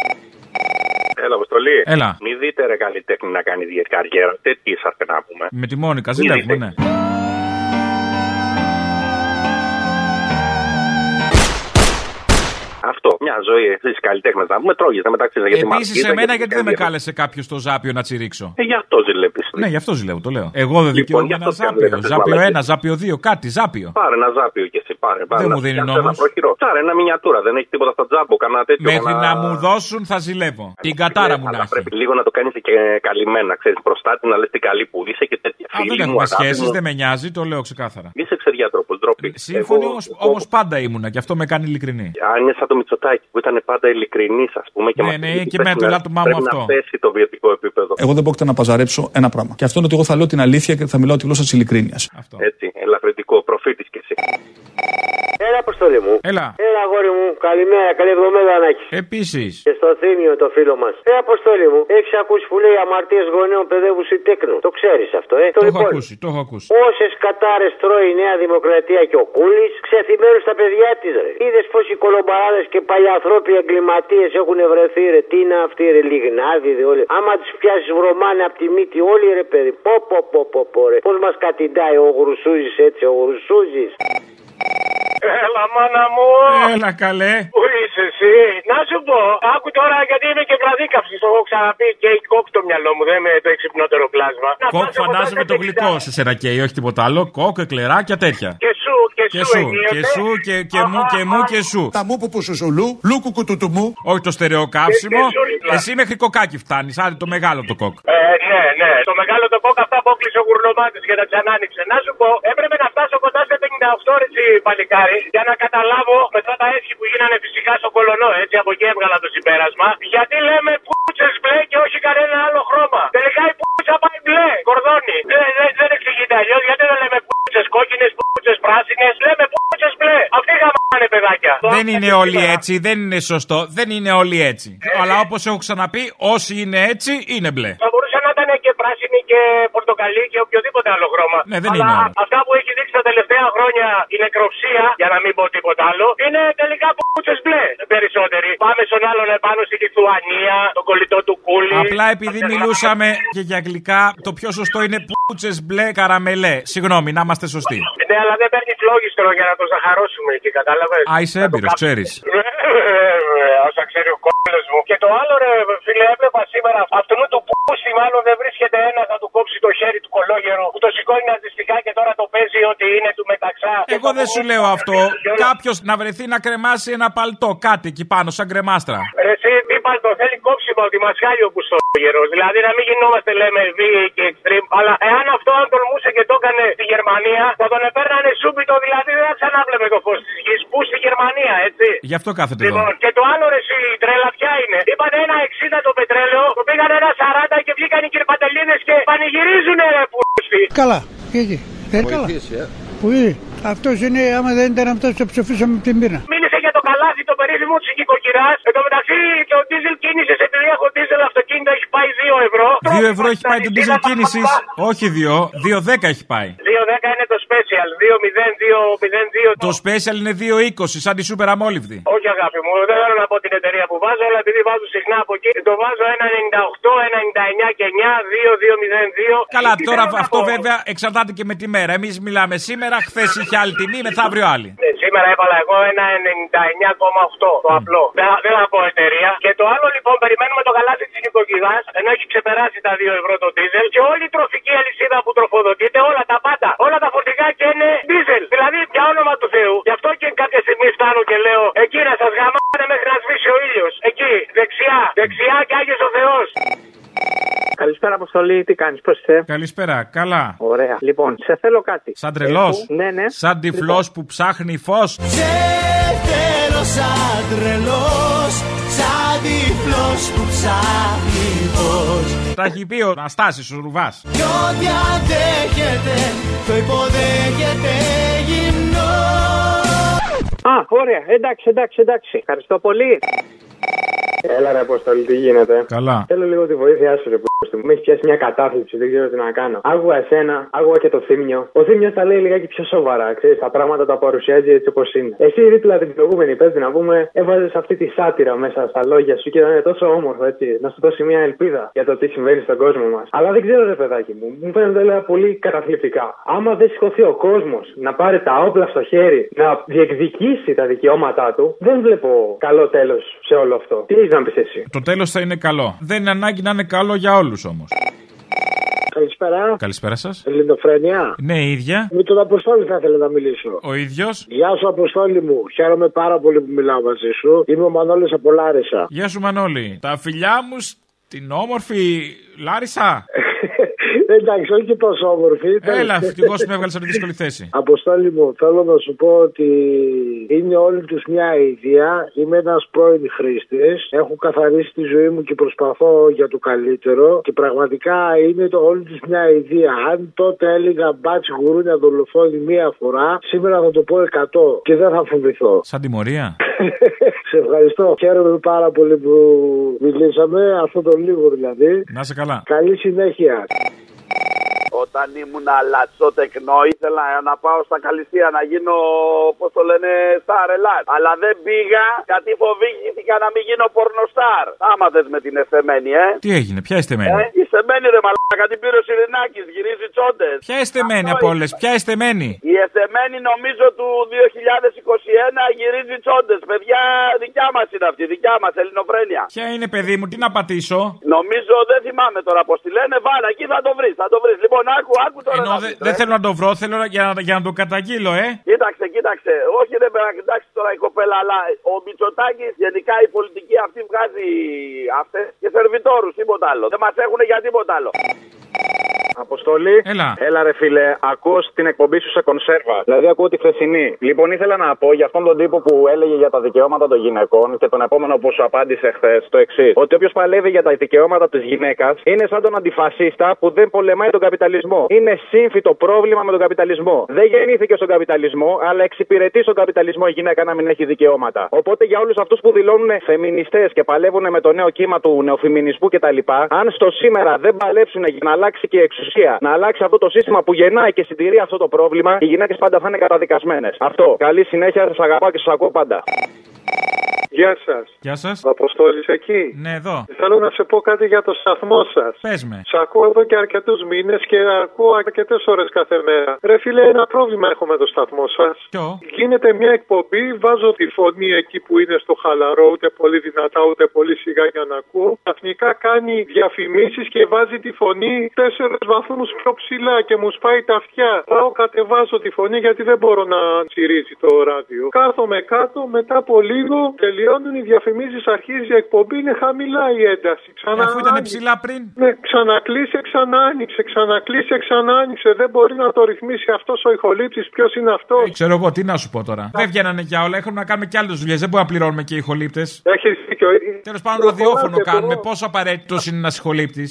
Έλα, Αποστολή. Έλα. Μην δείτε ρε καλλιτέχνη να κάνει ιδιαίτερη καριέρα. Τέτοιοι είσαστε να πούμε. Με τη Μόνικα, ζηλεύουμε, ναι. Αυτό. Μια ζωή εσεί καλλιτέχνε να πούμε, τρώγεται μεταξύ σα γιατί Επίσης, μαρτύρια εμένα και γιατί δεν με καριέρα. κάλεσε κάποιος στο Ζάπιο να τσιρίξω. Ε, γι' αυτό ζηλεύεις. Ναι, γι' αυτό ζηλεύω, το λέω. Εγώ δεν Λοιπόν, δικαιούμαι γι' ένα αυτό και Ζάπιο. λέτε Ζάπιο μαλακίες. 1, Ζάπιο 2, κάτι, Ζάπιο. Πάρε ένα ζάπιο κι εσύ, πάρε. πάρε Δεν να μου δίνει φτιάξεις νόμος. Ένα προχειρό. Πάρε ένα μινιατούρα, δεν έχει τίποτα στα τζάμπο, κανένα τέτοιο. Μέχρι να μου δώσουν θα ζηλεύω. Την κατάρα μου να Αλλά έχει. πρέπει λίγο να το κάνεις και καλυμμένα, ξέρεις, προστάτη να λες τι καλή που είσαι και τέτοια. Α, δεν έχουμε σχέσεις, δεν με νοιάζει, το λέω ξεκάθαρα. Είσαι ξεδιάτροπος, ντροπή. Σύμφωνοι όμω πάντα ήμουνα και αυτό με κάνει ειλικρινή. Αν είναι σαν το Μητσοτάκι που ήταν πάντα ειλικρινής, ας πούμε. Και Ναι, μας ναι, είχε και πρέπει με το να- λάτωμά μου πρέπει αυτό. να πέσει το βιωτικό επίπεδο. Εγώ δεν πρόκειται να παζαρέψω ένα πράγμα. Και αυτό είναι ότι εγώ θα λέω την αλήθεια και θα μιλάω τη γλώσσα της ειλικρίνειας. Έτσι, ελαφρυντικό, προφήτης κι εσύ. Έλα, αποστολή μου. Έλα. Έλα, αγόρι μου. Καλημέρα, καλή εβδομάδα να έχει. Επίσης. Και στο θύμιο το φίλο μας. Ε, αποστολή μου, έχεις ακούσει που λέει αμαρτίες γονέων παιδεύου ή τέκνου. Το ξέρεις αυτό, ε; Το έχω λοιπόν, ακούσει, το έχω ακούσει. Όσες κατάρες τρώει η Νέα Δημοκρατία και ο Κούλης, ξεθυμένουν στα παιδιά της, ρε. Είδες πω οι κολομπαράδες και παλιαθρόποι εγκληματίες έχουν βρεθεί, ρε. Τι είναι αυτοί, ρε. Λιγνάδι, ρε. Όλοι. Άμα τους πιάσει βρωμάνε από τη μύτη, όλοι, ρε, παιδί. Πω, πω, πω, πω, πω ρε. Πώς μας κατηντάει ο Γρουσούζης έτσι, ο Γρουσούζης; Έλα, μάνα μου. Έλα, καλέ. Πού είσαι εσύ; Να σου πω, άκου τώρα γιατί είμαι και βραδίκαυση. Το έχω ξαναπεί και έχει κόκ το μυαλό μου. Δεν είμαι το εξυπνότερο πλάσμα. Να Κοκ πας από φαντάζομαι τα το 60. γλυκό σε σερακέι, όχι τίποτα άλλο. Κοκ, εκλεράκια τέτοια. Και σου, και, Και σου, σου, ενίοτε. και σου, και, και μου, και μου, και σου. Τα μου που που σου σουλού, λούκου κουτουτουμού. Όχι το στερεοκαύσιμο. Και- και σου, λοιπόν. Εσύ μέχρι κοκάκι φτάνεις. Άντε το μεγάλο το κοκ. Ε, ναι, ναι. Το μεγάλο το κόκ αυτά που έκλεισε ο γουρνομάτης και τα ξανάνοιξε. Να σου πω, έπρεπε να φτάσω κοντά σε 58 ρε τσι, παλικάρι για να καταλάβω μετά τα έσχη που γίνανε φυσικά στο κολονό. Έτσι από εκεί έβγαλα το συμπέρασμα. Γιατί λέμε πούτσες μπλε και όχι κανένα άλλο χρώμα. Τελικά η πούτσα πάει μπλε, κορδόνι. Δεν, δεν, δεν εξηγείται αλλιώς. Γιατί δεν λέμε πούτσες κόκκινες, πούτσες πράσινες. Λέμε πούτσες μπλε. Αυτοί γαμάνε παιδάκια. Δεν είναι όλοι έτσι, δεν είναι σωστό. Δεν είναι όλοι έτσι. Αλλά όπως έχω ξαναπεί, όσοι είναι έτσι είναι μπλε. Θα μπορούσε να ήταν και πράσινη και πορτοκαλί και οποιοδήποτε άλλο χρώμα. Ναι, δεν Αλλά είναι άλλο. αυτά που έχει δείξει τα τελευταία χρόνια η νεκροψία, για να μην πω τίποτα άλλο, είναι τελικά πούτσε μπλε περισσότεροι. Πάμε στον άλλον επάνω στη Λιθουανία, τον κολλητό του κούλι. Απλά επειδή μιλούσαμε και για αγγλικά, το πιο σωστό είναι πούτσε μπλε καραμελέ. Συγγνώμη, να είμαστε σωστοί. Ναι, αλλά δεν παίρνει φλόγιστρο για να το ζαχαρώσουμε εκεί, κατάλαβες; Α, είσαι έμπειρος, ξέρεις. Όσα ξέρει ο κόλλος μου. Και το άλλο, ρε φίλε, έβλεπα σήμερα αυτού του πούστη μάλλον δεν βρίσκεται ένα να του κόψει το χέρι του κολόγερου που το σηκώνει ναζιστικά και τώρα το παίζει ότι είναι του μεταξά. Εγώ δεν σου λέω αυτό. Κάποιος να βρεθεί να κρεμάσει ένα παλτό, κάτι εκεί πάνω, σαν κρεμάστρα. Ρε, εσύ τι πάλι το θέλει κόψιμο τη μασχάλη ο Κουστόγερος. Δηλαδή να μην γινόμαστε λέμε βίαιοι και extreme. Αλλά εάν αυτό αν τολμούσε και το έκανε στη Γερμανία, θα τον επέρνανε σούμπιτο δηλαδή δεν θα ξανάβλεπε το φως της γης. Πού στη Γερμανία, έτσι. Γι' αυτό κάθεται εδώ. Λοιπόν, και το άλλο ρε, εσύ, η τρέλα ποια είναι. Είπαν ένα 60 το πετρέλαιο, το πήγαν ένα 40 και βγήκαν οι κυρπαντελίδε και πανηγυρίζουνε ρε πούστη. Καλά. Γιατί. Δεν καλά. Που είναι. Αυτός είναι, άμα δεν ήταν αυτός, το ψηφίσαμε από την πείνα. Μίλησε για το καλάθι το περίφημο της οικοκυράς. Εν τω μεταξύ και ο δίζελ κίνησης επειδή έχω δίζελ αυτοκίνητο έχει πάει 2 ευρώ. 2 ευρώ έχει πάει το diesel κίνησης. Όχι 2, 2,10 έχει πάει. 2,10 είναι το special. 2,02,02. Το special είναι 2,20 σαν τη super αμόλυβδη. Όχι αγάπη μου, δεν θέλω να πω την εταιρεία που βάζω, αλλά επειδή βάζω συχνά από εκεί, το βάζω 1,98, 1,99 και 9, 2, 2,02. Καλά, τώρα αυτό βέβαια εξαρτάται και με τη μέρα. Εμείς μιλάμε σήμερα, χθες είχε άλλη τιμή, μεθαύριο άλλη. Ναι, σήμερα έβαλα εγώ ένα 99,8 το απλό. Δεν, δεν θα πω εταιρεία. Και το άλλο λοιπόν, περιμένουμε το γαλάζι της νοικοκυρά, ενώ έχει ξεπεράσει τα 2 ευρώ το δίζελ και όλη η τροφική αλυσίδα που τροφοδοτείται, όλα τα πάντα, όλα τα φορτηγά και είναι δίζελ. Δηλαδή, για όνομα του Θεού. Γι' αυτό και κάποια στιγμή φτάνω και λέω, εκεί να σας γαμάνε μέχρι να σβήσει ο ήλιος. Εκεί, δεξιά, δεξιά και άγιος ο Θεός. Καλησπέρα, Αποστολή. Τι κάνεις, πώς είσαι; Καλησπέρα, καλά. Ωραία. Λοιπόν, σε θέλω κάτι. Σαν τρελός. Έχω- Ναι, ναι. Σαν τυφλό που ψάχνει φως. Σε θέλω σαν τρελός Σαν τυφλός που ψάχνει φως Τα έχει πει ο Αναστάσης ο Ρουβάς. Κι ό,τι αντέχεται Το υποδέχεται γυμνός Α, ωραία. Εντάξει, εντάξει, εντάξει. Ευχαριστώ πολύ. Έλα ρε Αποστολή, τι γίνεται; Καλά. Θέλω λίγο τη βοήθειά σου, ρε που μου έχεις πιάσει μια κατάθλιψη, δεν ξέρω τι να κάνω. Άκουγα εσένα, άκουγα και το θύμιο. Ο θύμιο τα λέει λιγάκι πιο σοβαρά, ξέρεις, τα πράγματα τα παρουσιάζει έτσι όπως είναι. Εσύ δίπλα την προηγούμενη πέμπτη να πούμε, έβαζες αυτή τη σάτυρα μέσα στα λόγια σου και ήταν τόσο όμορφο έτσι, να σου δώσει μια ελπίδα για το τι συμβαίνει στον κόσμο μας. Αλλά δεν ξέρω, ρε παιδάκι μου, μου φαίνεται λέει, πολύ καταθλιπτικά. Άμα δεν σηκωθεί ο κόσμος να πάρει τα όπλα στο χέρι, να διεκδικήσει τα δικαιώματά του, δεν βλέπω καλό τέλος σε όλο αυτό. Τι έχεις να πει εσύ. Το τέλος θα είναι καλό. Δεν είναι ανάγκη να είναι καλό για όλους όμως. Καλησπέρα. Καλησπέρα σας. Ελληνοφρένια. Ναι, η ίδια. Με τον Αποστόλη θα ήθελα να μιλήσω. Ο ίδιος. Γεια σου, Αποστόλη μου. Χαίρομαι πάρα πολύ που μιλάω μαζί σου. Είμαι ο Μανώλης από Λάρισα. Γεια σου Μανώλη. Τα φιλιά μου στην όμορφη Λάρισα. Εντάξει, όχι και τόσο όμορφη. Έλα, ευτυχώς με έβγαλες από τη δύσκολη θέση. Αποστόλη μου, θέλω να σου πω ότι είναι όλοι τους μια ιδέα. Είμαι ένας πρώην χρήστης. Έχω καθαρίσει τη ζωή μου και προσπαθώ για το καλύτερο. Και πραγματικά είναι το όλοι τους μια ιδέα. Αν τότε έλεγα μπάτσι γουρούνια δολοφόνη μία φορά, σήμερα θα το πω 100 και δεν θα φοβηθώ. Σαν τιμωρία. Σε ευχαριστώ. Χαίρομαι πάρα πολύ που μιλήσαμε. Αυτό το λίγο δηλαδή. Να σε καλά. Καλή συνέχεια. Όταν ήμουν λατσό τεκνό, ήθελα να πάω στα Καλυστία να γίνω, πώς το λένε, star Ελλάς. Αλλά δεν πήγα γιατί φοβήθηκα να μην γίνω πορνοστάρ. Άμαθε με την εσεμένη, ε. Τι έγινε, ποια εστεμένη; Ε, η εσεμένη ρε μαλάκα, την πήρε ο Σιρινάκης, γυρίζει τσόντες. Ποια εστεμένη από όλε, ποια εστεμένη; Η εσεμένη νομίζω του 2021 γυρίζει τσόντες. Παιδιά, δικιά μας είναι αυτή, δικιά μας, ελληνοφρένια. Ποια είναι παιδί μου, τι να πατήσω; Νομίζω δεν θυμάμαι τώρα πώς τη λένε. Βάλα εκεί θα το βρεις, θα το βρεις. Λοιπόν, άκου, άκου τώρα. Ενώ να δε- δεις, δεν ρε. θέλω να το βρω, θέλω να- για, να- για να το καταγγείλω, ε. Κοίταξε, κοίταξε. Όχι, δεν πρέπει να κοιτάξει τώρα η κοπέλα, αλλά ο Μητσοτάκης γενικά η πολιτική αυτή βγάζει αυτές και σερβιτόρους, τίποτα άλλο. Δεν μας έχουν για τίποτα άλλο. Αποστολή. Έλα. Έλα, ρε φίλε. Ακούω στην εκπομπή σου σε κονσέρβα. Δηλαδή, ακούω τη χθεσινή. Λοιπόν, ήθελα να πω για αυτόν τον τύπο που έλεγε για τα δικαιώματα των γυναικών και τον επόμενο που σου απάντησε χθες το εξής. Ότι όποιος παλεύει για τα δικαιώματα της γυναίκας είναι σαν τον αντιφασίστα που δεν πολεμάει τον καπιταλισμό. Είναι σύμφυτο πρόβλημα με τον καπιταλισμό. Δεν γεννήθηκε στον καπιταλισμό, αλλά εξυπηρετεί στον καπιταλισμό η γυναίκα να μην έχει δικαιώματα. Οπότε για όλους αυτούς που δηλώνουν φεμινιστές και παλεύουν με το νέο κύμα του νεοφιμινισμού κτλ., αν στο σήμερα δεν παλέψουν για να αλλάξει και η εξουσία, να αλλάξει αυτό το σύστημα που γεννάει και συντηρεί αυτό το πρόβλημα, οι γυναίκες πάντα θα είναι καταδικασμένες. Αυτό. Καλή συνέχεια, σας αγαπάω και σας ακούω πάντα. Γεια σας. Γεια σας. Αποστόλης εκεί; Ναι, εδώ. Θέλω να σε πω κάτι για το σταθμό σας. Πες με. Σ' ακούω εδώ και αρκετούς μήνες και ακούω αρκετές ώρες κάθε μέρα. Ρε φίλε, ένα πρόβλημα έχω με το σταθμό σας. Ποιο; Γίνεται μια εκπομπή, βάζω τη φωνή εκεί που είναι στο χαλαρό, ούτε πολύ δυνατά, ούτε πολύ σιγά για να ακούω. Καθνικά κάνει διαφημίσεις και βάζει τη φωνή τέσσερις βαθμούς πιο ψηλά και μου σπάει τα αυτιά. Πάω, κατεβάζω τη φωνή γιατί δεν μπορώ να τσιρίζει το ράδιο. Κάθομαι κάτω, μετά από λίγο τελειώνουν οι διαφημίσεις, αρχίζει η εκπομπή, είναι χαμηλά η ένταση. Ξανά Αφού ήταν άνοιξε. ψηλά πριν. Ναι, ξανακλείσε, ξανά άνοιξε, ξανακλείσε, ξανά άνοιξε. Δεν μπορεί να το ρυθμίσει αυτός ο ηχολήπτης. Ποιος είναι αυτός; Ε, Ξέρω εγώ, τι να σου πω τώρα. Δεν βγαίνανε για όλα, έχουμε να κάνουμε και άλλες δουλειές. Δεν μπορούμε να πληρώνουμε και ηχολήπτες. Έχεις δίκιο. Τέλος πάντων, ραδιόφωνο κάνουμε. Πόσο απαραίτητος είναι ένας ηχολήπτης;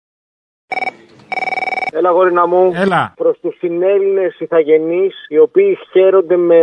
Έλα, γόρινα μου. Έλα. Προς τους συνέλληνες ηθαγενείς, οι οποίοι χαίρονται με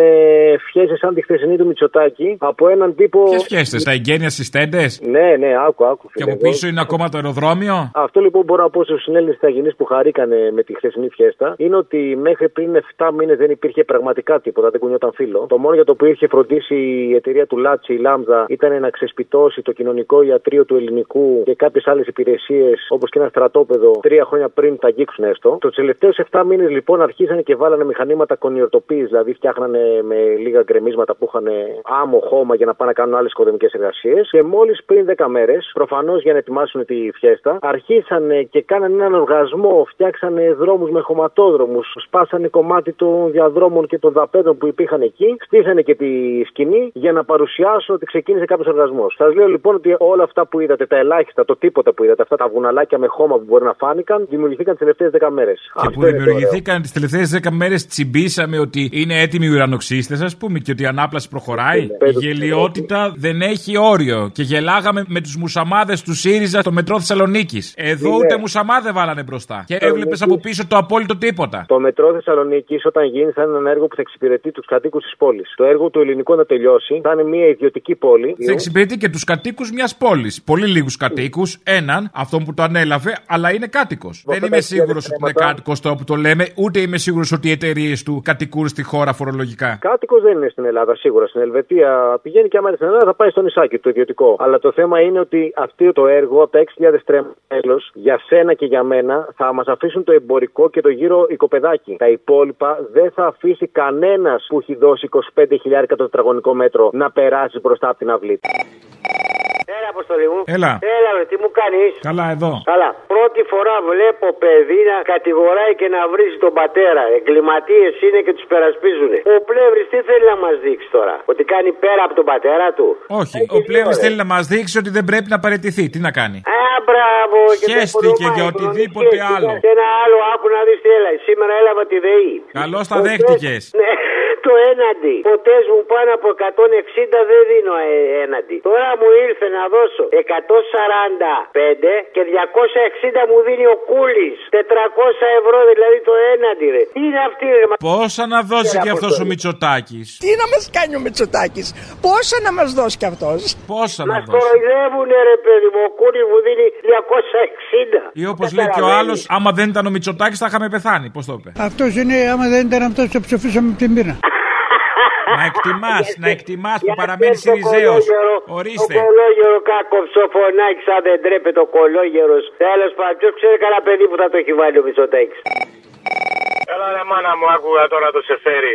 ευχές σαν τη χθεσινή του Μητσοτάκη, από έναν τύπο. Ποιες φιέστε, τα εγγένεια στι τέντε. Ναι, ναι, άκου, άκου. Και φίλε, από εγώ. πίσω είναι ακόμα το αεροδρόμιο; Αυτό λοιπόν μπορώ να πω στους συνέλληνες ηθαγενείς που χαρήκανε με τη χθεσινή φιέστα είναι ότι μέχρι πριν 7 μήνες δεν υπήρχε πραγματικά τίποτα, δεν κουνιόταν φύλλο. Το μόνο για το οποίο είχε φροντίσει η εταιρεία του Λάτσι, η Λάμδα, ήταν να ξεσπιτώσει το κοινωνικό ιατρείο του ελληνικού και κάποιες άλλες υπηρεσίες όπως και ένα στρατόπεδο τρία χρόνια πριν τα αγγίξουν έστω. Τους τελευταίους 7 μήνες λοιπόν αρχίσανε και βάλανε μηχανήματα κονιορτοποίησης, δηλαδή φτιάχνανε με λίγα γκρεμίσματα που είχαν άμμο χώμα για να πάνε να κάνουν άλλες οικοδομικές εργασίες. Και μόλις πριν 10 μέρες, προφανώς για να ετοιμάσουν τη φιέστα, αρχίσανε και κάνανε έναν οργασμό, φτιάξανε δρόμους με χωματόδρομους, σπάσανε κομμάτι των διαδρόμων και των δαπέδων που υπήρχαν εκεί, στήσανε και τη σκηνή για να παρουσιάσουν ότι ξεκίνησε κάποιος οργασμός. Σας λέω λοιπόν ότι όλα αυτά που είδατε, τα ελάχιστα, το τίποτα που είδατε, αυτά τα βουναλάκια με χώμα που μπορεί να φάνηκαν, δημιουργηθήκαν τις τελευταίες 10 μέρες. Και που δημιουργηθήκαν τις τελευταίες 10 μέρες, τσιμπήσαμε ότι είναι έτοιμοι οι ουρανοξύστες, ας πούμε, και ότι η ανάπλαση προχωράει. Η γελιότητα δεν έχει όριο. Και γελάγαμε με τους μουσαμάδες του ΣΥΡΙΖΑ στο μετρό Θεσσαλονίκης. Εδώ Ναι. ούτε μουσαμάδες βάλανε μπροστά. Και έβλεπες από πίσω το απόλυτο τίποτα. Το μετρό Θεσσαλονίκη, όταν γίνει, θα είναι ένα έργο που θα εξυπηρετεί τους κατοίκους της πόλης. Το έργο του ελληνικού να τελειώσει, θα είναι μια ιδιωτική πόλη. Θα εξυπηρετεί και τους κατοίκους μιας πόλης. Πολύ λίγους κατοίκους. Έναν, αυτόν που το ανέλαβε, αλλά είναι κάτοικος. Δεν είμαι σίγουρο ότι είναι κάτοικο το που το λέμε, ούτε είμαι σίγουρος ότι οι εταιρείε του κατοικούν στη χώρα φορολογικά. Κάτοικος δεν είναι στην Ελλάδα, σίγουρα. Στην Ελβετία πηγαίνει και άμα είναι στην Ελλάδα θα πάει στο νησάκι το ιδιωτικό. Αλλά το θέμα είναι ότι αυτό το έργο από τα 6.000 τρέμελο για σένα και για μένα θα μας αφήσουν το εμπορικό και το γύρο οικοπεδάκι. Τα υπόλοιπα δεν θα αφήσει κανένας που έχει δώσει 25.000 το τετραγωνικό μέτρο να περάσει μπροστά από την αυλή. Έλα, αποστολή μου. Έλα. Έλα, ρε, τι μου κάνεις; Καλά, εδώ. Καλά. Πρώτη φορά βλέπω παιδί να κατηγοράει και να βρίζει τον πατέρα. Εγκληματίες είναι και τους περασπίζουν. Ο Πλεύρης τι θέλει να μας δείξει τώρα; Ότι κάνει πέρα από τον πατέρα του; Όχι, ο Πλεύρης θέλει να μας δείξει ότι δεν πρέπει να παραιτηθεί. Τι να κάνει; Α, μπράβο. και το Χαίστηκε απονομάει, για χρονική οτιδήποτε σχέση. άλλο. Και ένα άλλο, άκου να δεις τι έλα. Σήμερα έλαβα τη ΔΕΗ. Καλώς τα δέχτηκες. Ναι, το έναντι. Ποτές μου πάνω από 160 δεν δίνω ε, έναντι. Τώρα μου ήρθε να δώσω 145 και 260 μου δίνει ο Κούλης. 400 ευρώ δηλαδή το έναντι, ρε. Τι είναι αυτή, ρε. μα- Πόσα να δώσει και αυτός ο Μητσοτάκης; Τι να μας κάνει ο Μητσοτάκης, πόσα να μας δώσει κι αυτός; Πόσα να Μας δώσει; κοροϊδεύουνε ρε παιδί μου. Ο Κούλης μου δίνει 260. Ή όπως λέει και ο άλλος, άμα δεν ήταν ο Μητσοτάκης θα είχαμε πεθάνει. Πώς το είπε; Αυτός είναι, άμα δεν ήταν αυτός, το ψηφίσαμε από την πείνα. Να εκτιμάς, να εκτιμάς που παραμένεις Σιριζέο. Ορίστε. Ο κολόγερο κάκοψο φωνάκι σαν δεν τρέπεται ο κολόγερος. Τέλος πάντων, ποιος ξέρει καλά παιδί που θα το έχει βάλει ο Μητσοτάκης. Έλα ρε μάνα μου, άκουγα τώρα το σεφέρι.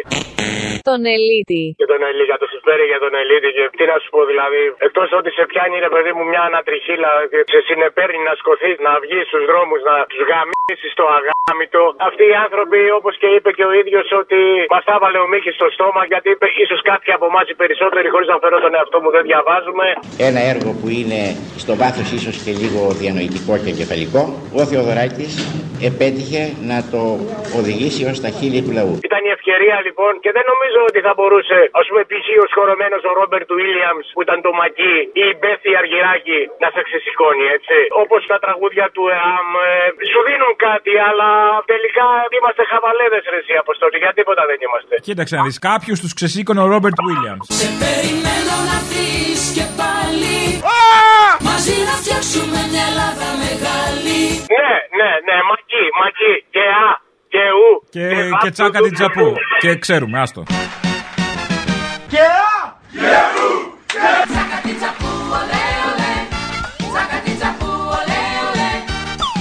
Τον Ελίτη. Και τον Ελίτη, για το σεφέρι για τον Ελίτη. Και τι να σου πω δηλαδή, εκτός ότι σε πιάνει ρε παιδί μου μια ανατριχίλα και σε συνεπέρνει να σκοθείς, να βγεις στους δρόμους, να τους γαμίσεις το αγάμητο. Αυτοί οι άνθρωποι, όπως και είπε και ο ίδιος, ότι μας τα έβαλε ο Μίχη στο στόμα γιατί είπε ίσως κάποιοι από εμάς οι περισσότεροι, χωρίς να φέρω τον εαυτό μου, δεν διαβάζουμε. Ένα έργο που είναι στο βάθος ίσως και λίγο διανοητικό και εγκεφαλικό, ο Θεοδωράκης επέτυχε να το οδηγήσει ως τα χείλη του λαού. Ήταν η ευκαιρία λοιπόν και δεν νομίζω ότι θα μπορούσε, ας πούμε, π.χ. ο σχορωμένος ο Ρόμπερτ Βίλιαμς που ήταν το μακί ή η Μπέθη Αργυράκη να σε ξεσηκώνει, έτσι. Όπως τα τραγούδια του ΕΑΜ ε, σου δίνουν κάτι, αλλά τελικά είμαστε χαβαλέδες ρε εσύ αποστολή. Για τίποτα δεν είμαστε. Κοίταξε να δεις, κάποιους τους ξεσήκωνε ο Ρόμπερτ Βίλιαμς. Σε περιμένω να δεις και πάλι Μαζί να φτιάξουμε μια Ελλάδα μεγάλη. Ναι, ναι, ναι, μαγί, μαγί. Και α, και ου. Και, και τσάκα την τσαπού. Και ξέρουμε, άστο. Και α, και ου. Τσάκα την τσαπού, ολέ, ολέ. Τσάκα την τσαπού, ολέ, ολέ.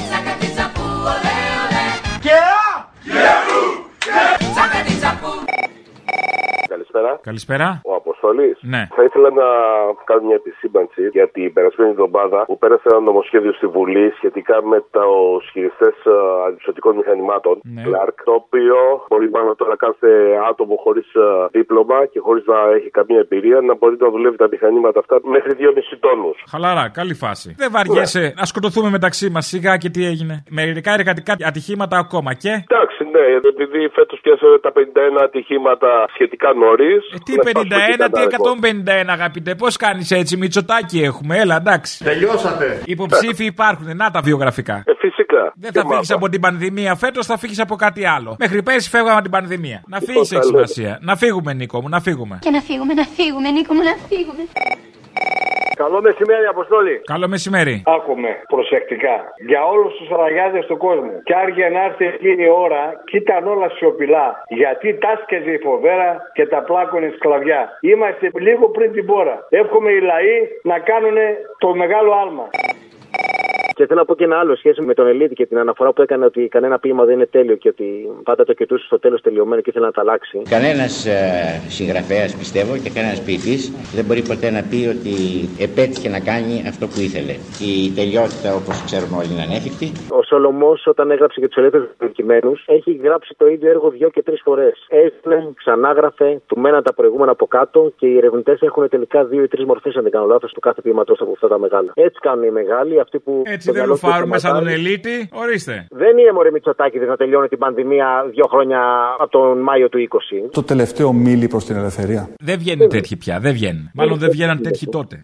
Τσάκα την τσαπού, ολέ, ολέ. Και α, και ου. Τσάκα την τσαπού. Καλησπέρα. Καλησπέρα. Ο Αποστολής. Ναι. Θα ήθελα να κάνω μια επισήμανση για την περασμένη εβδομάδα που πέρασε ένα νομοσχέδιο στη Βουλή σχετικά με του χειριστέ αντισωτικών μηχανημάτων. Ναι. Clark, το οποίο μπορεί πάνω τώρα κάθε άτομο χωρίς δίπλωμα και χωρίς να έχει καμία εμπειρία να μπορεί να δουλεύει τα μηχανήματα αυτά μέχρι 2,5 τόνους. Χαλαρά, καλή φάση. Δεν βαριέσαι να σκοτωθούμε μεταξύ μας σιγά και τι έγινε. Μερικά εργατικά ατυχήματα ακόμα και; Εντάξει, ναι, επειδή φέτος πιάσαμε τα 51 ατυχήματα σχετικά νωρίς. Ε, Τι 51, τι 151, αγαπητέ. Πώς κάνεις έτσι, Μητσοτάκι έχουμε, έλα εντάξει. Τελειώσατε. Υποψήφοι υπάρχουν, να τα βιογραφικά. Ε, φυσικά. Δεν θα φύγεις από την πανδημία φέτος, θα φύγεις από κάτι άλλο. Μέχρι πέρσι φεύγαμε από την πανδημία. Να φύγεις, έχει άλλο. σημασία. Να φύγουμε, Νίκο μου, να φύγουμε. Και να φύγουμε, να φύγουμε, Νίκο μου, να φύγουμε. Καλό μεσημέρι, Αποστόλη. Καλό μεσημέρι. Άκουμε προσεκτικά. Για όλους τους ραγιάδες του κόσμου. Και άργε να έρθει εκείνη η ώρα, κι ήταν όλα σιωπηλά. Γιατί τάσκεζε η φοβέρα και τα πλάκωνε σκλαβιά. Είμαστε λίγο πριν την πόρα. Εύχομαι οι λαοί να κάνουν το μεγάλο άλμα. Και θέλω να πω και ένα άλλο σχέση με τον Ελίτη και την αναφορά που έκανε ότι κανένα ποίημα δεν είναι τέλειο και ότι πάντα το κοιτούσε στο τέλος τελειωμένο και ήθελε να τα αλλάξει. Κανένας συγγραφέας, πιστεύω, και κανένας ποιητής δεν μπορεί ποτέ να πει ότι επέτυχε να κάνει αυτό που ήθελε. Η τελειότητα, όπως ξέρουμε όλοι, είναι ανέφικτη. Ο Σολομός, όταν έγραψε για τους ελεύθερους δικημένου, έχει γράψει το ίδιο έργο δύο και τρεις φορές. Έστειλε, ξανάγραφε, του μέναν τα προηγούμενα από κάτω και οι ερευνητές έχουν τελικά δύο ή τρεις μορφές, αν δεν κάνω λάθος, του κάθε ποιήματο από αυτά τα μεγάλα. Έτσι κάνουν οι μεγάλοι, αυτοί που. Έτσι δεν λουφάρουμε σαν τον Ελίτη, ορίστε. Δεν είναι μωρέ Μητσοτάκη να τελειώνει την πανδημία δύο χρόνια από τον Μάιο του 20. Το τελευταίο μίλη προς την ελευθερία. Δεν βγαίνουν τέτοιοι πια, δεν βγαίνουν. Μάλλον δεν βγαίναν τέτοιοι τότε.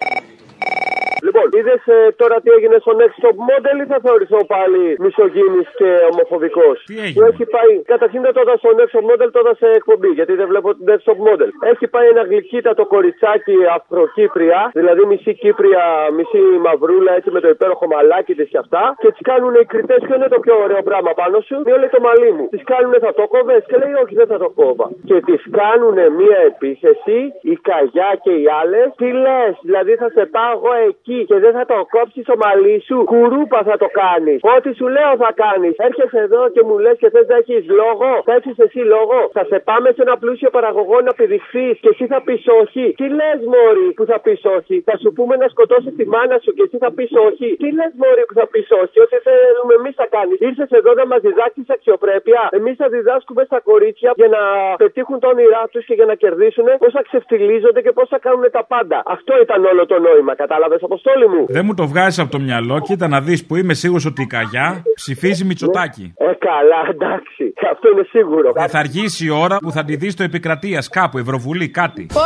Λοιπόν, είδες τώρα τι έγινε στο Next Top Model ή θα θεωρηθώ πάλι μισογίνη και ομοφοβικός; Τι έγινε; Που έχει πάει. Καταρχήν δεν το είδα στο Next Top Model, το είδα σε εκπομπή, γιατί δεν βλέπω την Next Top Model. Έχει πάει ένα γλυκύτατο κοριτσάκι Αφροκύπρια, δηλαδή μισή Κύπρια, μισή Μαυρούλα, έτσι με το υπέροχο μαλάκι της και αυτά. Και τις κάνουν οι κριτές, ποιο είναι το πιο ωραίο πράγμα πάνω σου; Μία λέει το μαλλί μου. Τις κάνουν θα το κόβες; Και λέει όχι, δεν θα το κόβα. Και τις κάνουν μία επίθεση, η καγιά και οι άλλες. Τι λες, δηλαδή θα σε πάω εγώ εκεί και δεν θα το κόψεις το μαλλί σου. Κουρούπα θα το κάνεις. Ό,τι σου λέω θα κάνεις. Έρχεσαι εδώ και μου λες και θες να έχεις λόγο. Θα έχεις εσύ λόγο. Θα σε πάμε σε ένα πλούσιο παραγωγό να πηδηχθείς και εσύ θα πεις όχι. Τι λες, Μόρι, που θα πεις όχι; Θα σου πούμε να σκοτώσεις τη μάνα σου και εσύ θα πεις όχι. Τι λες, Μόρι, που θα πεις όχι; Ό,τι θέλουμε εμείς θα κάνεις. Ήρθες εδώ να μας διδάξει αξιοπρέπεια. Εμείς θα διδάσκουμε στα κορίτσια για να πετύχουν τα όνειρά τους και για να κερδίσουν πώ θα ξεφτυλίζονται και πώ θα κάνουν τα πάντα. Αυτό ήταν όλο το νόημα. Κατάλαβες, Αποστόλη; Μου. Δεν μου το βγάζεις από το μυαλό, κοίτα να δεις που είμαι σίγουρος ότι η καγιά ψηφίζει Μητσοτάκι. Ε, καλά, εντάξει. Αυτό είναι σίγουρο. Ε, θα αργήσει η ώρα που θα τη δεις στο επικρατείας κάπου, Ευρωβουλή, κάτι. Πω,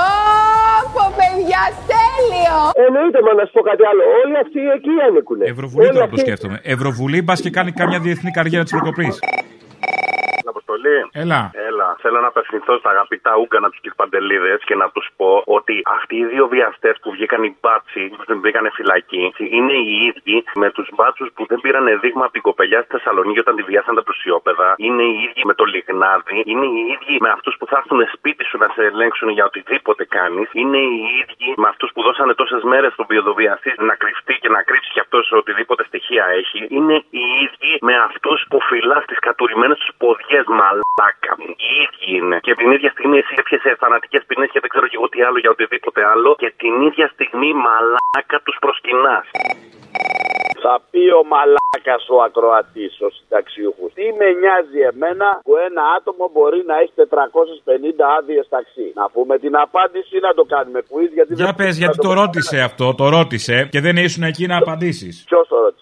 πω, παιδιά, τέλειο! Εννοείται, μα να σου πω κάτι άλλο. Όλοι αυτοί εκεί ανήκουν. Ευρωβουλή τώρα το σκέφτομαι. Ευρωβουλή, μπας και κάνει καμιά διεθνή καριέρα της προκοπή. Αποστολή. Έλα. Έλα. Θέλω να απευθυνθώ στα αγαπητά Ούγκανα τους Κυρπαντελίδε και να τους πω ότι αυτοί οι δύο βιαστές που βγήκαν οι μπάτσι, που δεν μπήκαν φυλακή, είναι οι ίδιοι με τους μπάτσους που δεν πήραν δείγμα από την κοπελιά στη Θεσσαλονίκη όταν τη βιάσαν τα πλουσιόπεδα. Είναι οι ίδιοι με το λιγνάδι. Είναι οι ίδιοι με αυτούς που θα έρθουν σπίτι σου να σε ελέγξουν για οτιδήποτε κάνεις. Είναι οι ίδιοι με αυτούς που δώσανε τόσες μέρες στον βιοδοβιαστή να κρυφτεί και να κρύψει κι αυτός οτιδήποτε στοιχεία έχει. Είναι οι ίδιοι με αυτούς που φυλά τι κατουρημένε τους ποδιές μαλάκα μου. Οι ίδιοι είναι. Και την ίδια στιγμή εσύ έπιασε θανατικές ποινές και δεν ξέρω και εγώ τι άλλο για οτιδήποτε άλλο. Και την ίδια στιγμή μαλάκα τους προσκυνάς. Θα πει ο μαλάκας ο ακροατής, ο συνταξιούχος. Τι με νοιάζει εμένα που ένα άτομο μπορεί να έχει 450 άδειες ταξί. Να πούμε την απάντηση ή να το κάνουμε quiz γιατί Για δεν πες, γιατί το ρώτησε αυτό, το ρώτησε και δεν ήσουν εκεί να απαντήσεις. Ποιος το ρώτησε,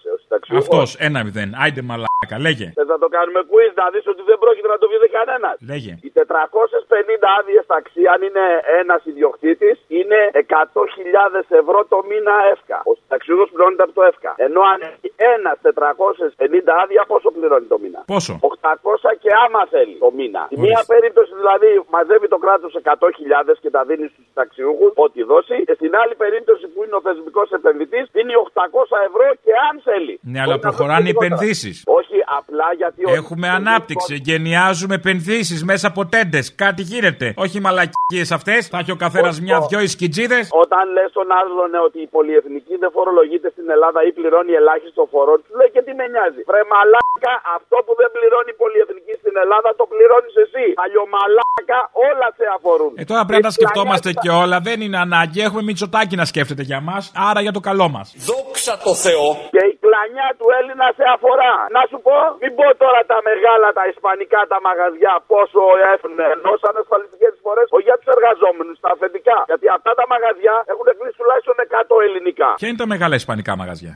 ο συνταξιούχο. Αυτός, ένα μηδέν. Άιντε μαλάκα, λέγε. Θες να το κάνουμε quiz να δεις ότι δεν πρόκειται να το βγει κανένας. Λέγε. Οι 450 άδειες ταξί, αν είναι ένας ιδιοκτήτης, είναι 100.000 ευρώ το μήνα εύκα. Ο ταξιούχο πληρώνεται από το εύκα. Ενώ αν έχει ένα 450 άδεια, πόσο πληρώνει το μήνα; Πόσο; 800 και άμα θέλει το μήνα. Στη μία περίπτωση δηλαδή μαζεύει το κράτος 100.000 και τα δίνει στους ταξιούχους, ό,τι δώσει. Και στην άλλη περίπτωση που είναι ο θεσμικός επενδυτής, δίνει 800 ευρώ και αν θέλει. Ναι, αλλά Μπορεί να προχωράνε οι δώσει λιγότερα. επενδύσεις. Όχι, απλά γιατί. ο- Έχουμε ανάπτυξη, γενιάζουμε επενδύσεις μέσα από τέντες. Κάτι γίνεται. Όχι μαλακίες αυτές. Θα έχει ο καθένας μια-δυο ισκιτζίδες. Όταν λες στον άλλον ναι, ότι η πολυεθνική δεν φορολογείται στην Ελλάδα ή πληρώνει ελάχιστο φορό, του λέει και τι με νοιάζει. Βρε μαλάκα, αυτό που δεν πληρώνει η πολυεθνική στην Ελλάδα το πληρώνεις εσύ. Αλλιωμαλάκα, όλα σε αφορούν. Ε, τώρα πρέπει να τα Η σκεφτόμαστε πλανιά- και όλα. Δεν είναι ανάγκη. Έχουμε μυτσοτάκι να σκέφτεται για μας. Άρα για το καλό μας. Δόξα τω Θεώ. Και η κλανιά του Έλληνα σε αφορά. Να σου πω, μην πω τώρα τα μεγάλα, τα ισπανικά, τα μαγαζιά, πόσο έχουν ενώ σαν ασφαλιστικές φορέ, όχι για του εργαζόμενου, τα αφεντικά. Γιατί αυτά τα μαγαζιά έχουν κλείσει τουλάχιστον 100 ελληνικά. Ποια είναι τα μεγάλα ισπανικά μαγαζιά;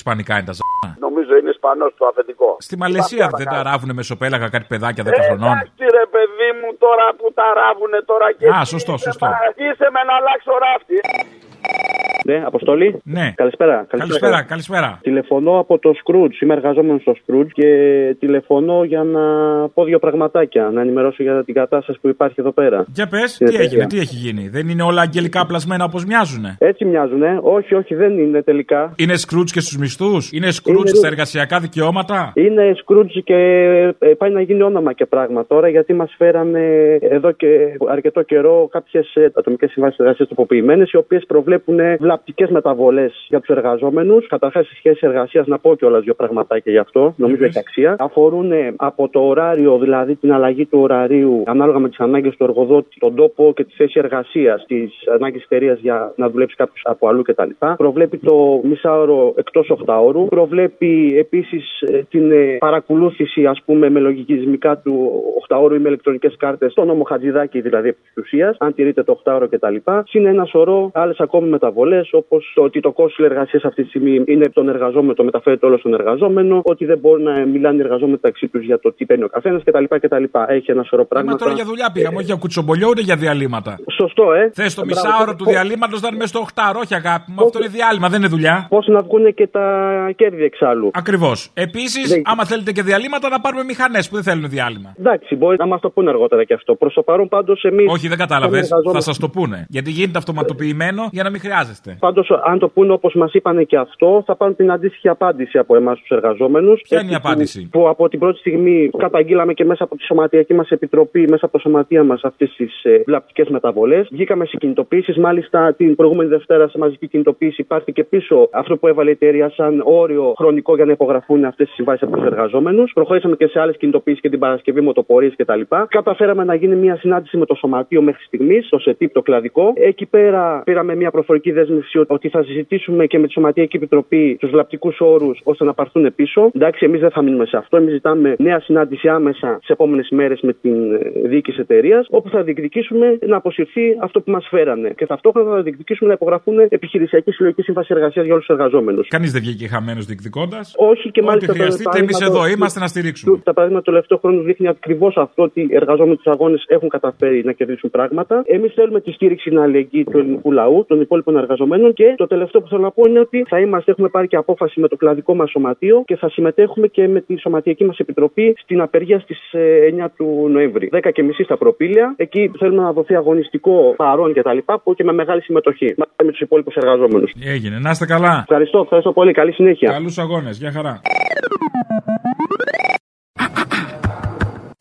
Ισπανικά είναι τα ζώα. Νομίζω είναι Ισπανός το αφεντικό. Στη Μαλαισία δεν τα ράβουνε μεσοπέλαγα κάτι παιδάκια 10 Ε, χρονών. Εντάξει ρε παιδί μου τώρα που τα ράβουνε τώρα και Α, εσύ σωστό, είσαι σωστό. μα- Είσαι με να αλλάξω ράφτη. Ναι, Αποστολή. Ναι. Καλησπέρα. Καλησπέρα, καλησπέρα. Τηλεφωνώ από το Scrooge. Είμαι εργαζόμενος στο Scrooge και τηλεφωνώ για να πω δύο πραγματάκια. Να ενημερώσω για την κατάσταση που υπάρχει εδώ πέρα. Για πες, Στην τι έγινε, εταιρεία. τι έχει γίνει. Δεν είναι όλα αγγελικά πλασμένα όπως μοιάζουνε; Έτσι μοιάζουν, ε. Όχι, όχι, δεν είναι τελικά. Είναι σκρούτ και στους μισθούς, είναι σκρούτ Είναι- στα εργασιακά δικαιώματα; Είναι Scrooge και ε, πάει να γίνει όνομα και πράγμα τώρα γιατί μας φέρανε εδώ και αρκετό καιρό κάποιες ατομικές συμβάσεις εργασίας τροποποιημένες οι οποίες προβλέπουν βλαπτικές μεταβολές για τους εργαζόμενους. Καταρχάς, στη σχέση εργασίας, να πω κιόλας δύο πραγματάκια γι' αυτό, νομίζω έχει αξία. Αφορούν ε, από το ωράριο, δηλαδή την αλλαγή του ωραρίου ανάλογα με τις ανάγκες του εργοδότη, τον τόπο και τη θέση εργασίας, τι ανάγκε εταιρείας για να δουλέψει κάποιος από αλλού κτλ. Προβλέπει το μισάωρο εκτός οχτάωρου. Προβλέπει επίσης την ε, παρακολούθηση, ας πούμε, με λογικισμικά του οχτάωρου ή με ηλεκτρονικές κάρτες, το νόμο Χατζηδάκη δηλαδή επί της ουσίας, αν τηρείται το οχτάωρο κτλ. Συν ένα σωρό άλλες ακόμη μεταβολές, όπως το ότι το κόστος εργασία αυτή τη στιγμή είναι τον εργαζόμενο, το μεταφέρεται όλο στον εργαζόμενο, ότι δεν μπορούν να μιλάνε οι εργαζόμενοι μεταξύ τους για το τι παίρνει ο καθένας κτλ. κτλ. Έχει ένα σωρό Μα πράγματα. τώρα για δουλειά πήγαμε, όχι για κουτσομπολιό ούτε για διαλύματα. Σωστό, ε. Θες το Μπράβο. μισάωρο του διαλύματος να είναι μέσα στο οχτάρο, όχι αγάπη μου. Αυτό είναι διάλειμμα, δεν είναι δουλειά. Πώς να βγουν και τα κέρδη εξάλλου. Ακριβώς. Επίσης, άμα θέλετε και διαλύματα, να πάρουμε μηχανές που δεν θέλουν διάλειμμα. Εντάξει, μπορεί να μας το πούνε αργότερα και αυτό. Προ το παρόν πάντως εμείς. Όχι, δεν κατάλαβες. Θα σας το πούνε. Γιατί γίνεται αυτοματοποιημένο για να μην χρειάζεστε. Πάντως, αν το πούνε όπως μας είπαν και αυτό, θα πάρουν την αντίστοιχη απάντηση από εμάς τους εργαζόμενους. Ποια είναι η απάντηση; Που, που από την πρώτη στιγμή καταγγείλαμε και μέσα από τη σωματιακή μας επιτροπή, μέσα από το σωματεία μας αυτές τις ε, βλαπτικές μεταβολές. Βγήκαμε σε κινητοποίησεις. Μάλιστα, την προηγούμενη Δευτέρα σε μαζική κινητοποίηση υπάρχει και πίσω αυτό που έβαλε η εταιρεία σαν όριο χρονικό για να υπογραφούν αυτές τις συμβάσεις από τους εργαζόμενους. Προχωρήσαμε και σε άλλες κινητοποίησεις και την Παρασκευή, μοτοπορίες κτλ. Καταφέραμε να γίνει μια συνάντηση με το σωματείο μέχρι στιγμής, το ΣΕΤΙΠ, το κλαδικό. Εκεί πέρα πήραμε μια προφορική δέσμευση ότι θα συζητήσουμε και με τη Σωματιακή Επιτροπή τους βλαπτικούς όρους ώστε να πάρθουν πίσω. Εντάξει, εμείς δεν θα μείνουμε σε αυτό. Εμείς ζητάμε νέα συνάντηση άμεσα σε επόμενες μέρες με την ε, διοίκηση εταιρείας, όπου θα διεκδικήσουμε να αποσυρθεί αυτό που μας φέρανε. Και ταυτόχρονα θα διεκδικήσουμε να υπογραφούν επιχειρησιακή συλλογική σύμβαση εργασίας για όλους τους εργαζόμενους. Κανείς δεν βγήκε χαμένος διεκδικώντας; Όχι και Ό,τι μάλιστα. το χρειαστείτε, εμείς παράδειγμα εδώ το- είμαστε να στηρίξουμε. Τα παράδειγμα του τελευταίου χρόνου δείχνει ακριβώς αυτό ότι οι εργαζόμενοι τους αγώνες έχουν καταφέρει να κερδίσουν πράγματα. Εμείς θέλουμε τη στήριξη στην αλληλεγγύη του ελληνικού λαού, των υπόλοιπων εργαζομένων και το τελευταίο που θέλω να πω είναι ότι θα είμαστε, έχουμε πάρει και απόφαση με το κλαδικό μας σωματείο και θα συμμετέχουμε και με τη σωματιακή μας επιτροπή στην απεργία στις 9 του Νοέμβρη. 10 και μισή στα προπήλαια. Εκεί θέλουμε να δοθεί αγωνιστικό παρόν κτλ. που και με μεγάλη συμμετοχή μαζί με τους υπόλοιπους εργαζόμενους. Έγινε, να είστε καλά. Ευχαριστώ, ευχαριστώ πολύ. Καλή συνέχεια. Καλούς αγώνες, για χαρά.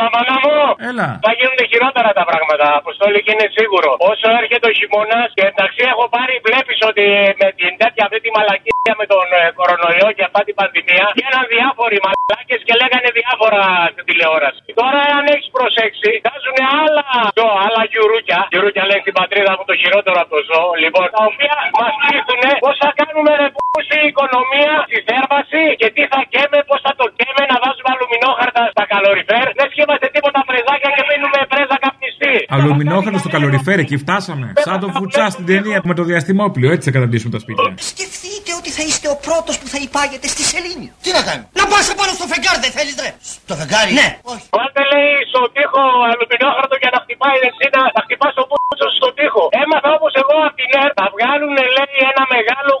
Έλα, μάνα μου! Έλα. Θα γίνουν χειρότερα τα πράγματα. Αποστόλη και είναι σίγουρο. Όσο έρχεται ο χειμώνας και εντάξει, έχω πάρει, βλέπεις ότι με την τέτοια αυτή τη μαλακία με τον ε, κορονοϊό και αυτά την πανδημία βγαίναν διάφοροι μαλάκες και λέγανε διάφορα στην τηλεόραση. Τώρα, αν έχεις προσέξει, βγάζουν άλλα ζώα, άλλα γιουρούκια. Γιουρούκια λέει στην πατρίδα μου το χειρότερο από το ζώο. Λοιπόν, τα οποία μας πείθουν πώς θα κάνουμε ρε πούση η οικονομία, τη θέρμανση και τι θα καίμε, πώς θα το καίμε να βάζουμε αλουμινόχαρτα στα καλοριφέρ. Λες και είμαστε τίποτα πρεζάκια και μείνουμε πρέζα καπνιστή. Αλουμινόχαρτο στο καλοριφέρ, εκεί φτάσαμε. Σαν το φουτσά στην ταινία με το διαστημόπλιο, έτσι θα καταντήσουμε τα σπίτια. Σκεφτείτε ότι θα είστε ο πρώτος που θα υπάγεται στη σελήνη. Τι να κάνει. Να πας πάνω στο φεγγάρι δεν θέλεις ρε. Στο φεγγάρι; Ναι. Όχι. Βάλτε λέει στον τοίχο αλουμινόχαρτο για να χτυπάει εσύ να, να χτυπάς το πούτσος στον τοίχο. Έμαθα όπως εγώ από την ΕΡΤ να βγάλουν λέει ένα μεγάλο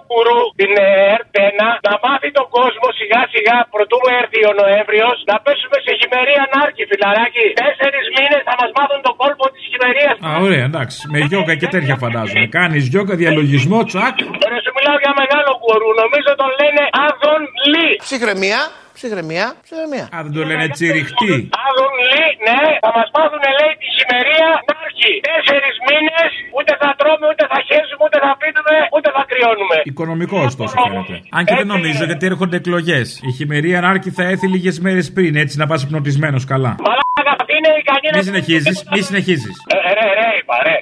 πρωτού έρθει ο Νοέμβριος να πέσουμε σε χειμερία ανάρκη φιλαράκι. Τέσσερις μήνες θα μας μάθουν τον κόλπο της χειμερίας. Α, ωραία, εντάξει. Με γιόγκα και τέτοια φαντάζομαι. Κάνεις γιόγκα, διαλογισμό, τσακ. Ρε σου μιλάω για μεγάλο κουρού. Νομίζω τον λένε Άδων Λί. Ψυχραιμία. Ψυχραιμία. Ψυχραιμία. Α, δεν το λένε τσιριχτή. Άδων Λί, ναι, θα μας μάθουν λέει τη χειμερία να έρχει. Τέσσερις μήνες ούτε θα τρώμε, ούτε θα χέσουμε, ούτε θα πίνουμε, ούτε θα κρυώνουμε. Οικονομικό ωστόσο φαίνεται. Αν και δεν νομίζω γιατί έρχονται εκλογέ. Η χειμερία ανάρκη θα έρθει λίγε μέρε πριν, έτσι να πα πνοτισμένο καλά. Μαλάκα, αυτή είναι η κανένα. Μη συνεχίζει, μη συνεχίζει. Ε, ρε, ρε, είπα, ρε.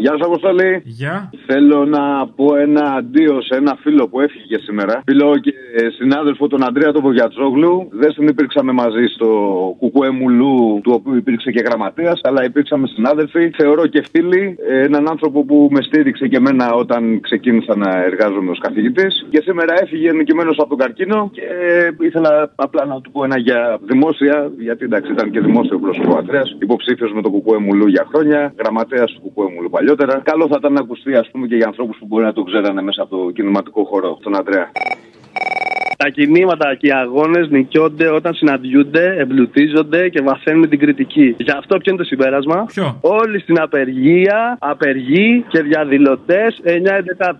Γεια σας, Αποστολή. Γεια. Θέλω να πω ένα αντίο σε ένα φίλο που έφυγε σήμερα. Φίλο και συνάδελφο τον Αντρέα τον Βογιατσόγλου. Δεν συνυπήρξαμε μαζί στο Κουκουέ Μουλού, του οποίου υπήρξε και γραμματέας, αλλά υπήρξαμε συνάδελφοι. Θεωρώ και φίλοι. ε, Έναν άνθρωπο που με στήριξε και εμένα όταν ξεκίνησα να εργάζομαι ως καθηγητής. Και σήμερα έφυγε νικημένο από τον καρκίνο και ε, ήθελα απλά να του πω ένα για δημόσια, γιατί εντάξει ήταν και δημόσιο πρόσωπο ο Αντρέα. Υποψήφιος με το Κουκουέ Μουλού για χρόνια. Γραμματέας του Κουκουέ Μουλού παλιότερα. Καλό θα ήταν να ακουστεί, ας πούμε, και για ανθρώπους που μπορεί να το ξέρανε μέσα από το κινηματικό χώρο, τον Αντρέα. Τα κινήματα και οι αγώνες νικιώνται όταν συναντιούνται, εμπλουτίζονται και βαθαίνουν την κριτική. Γι' αυτό ποιο είναι το συμπέρασμα; Ποιο; Όλοι στην απεργία, απεργοί και διαδηλωτές 9 11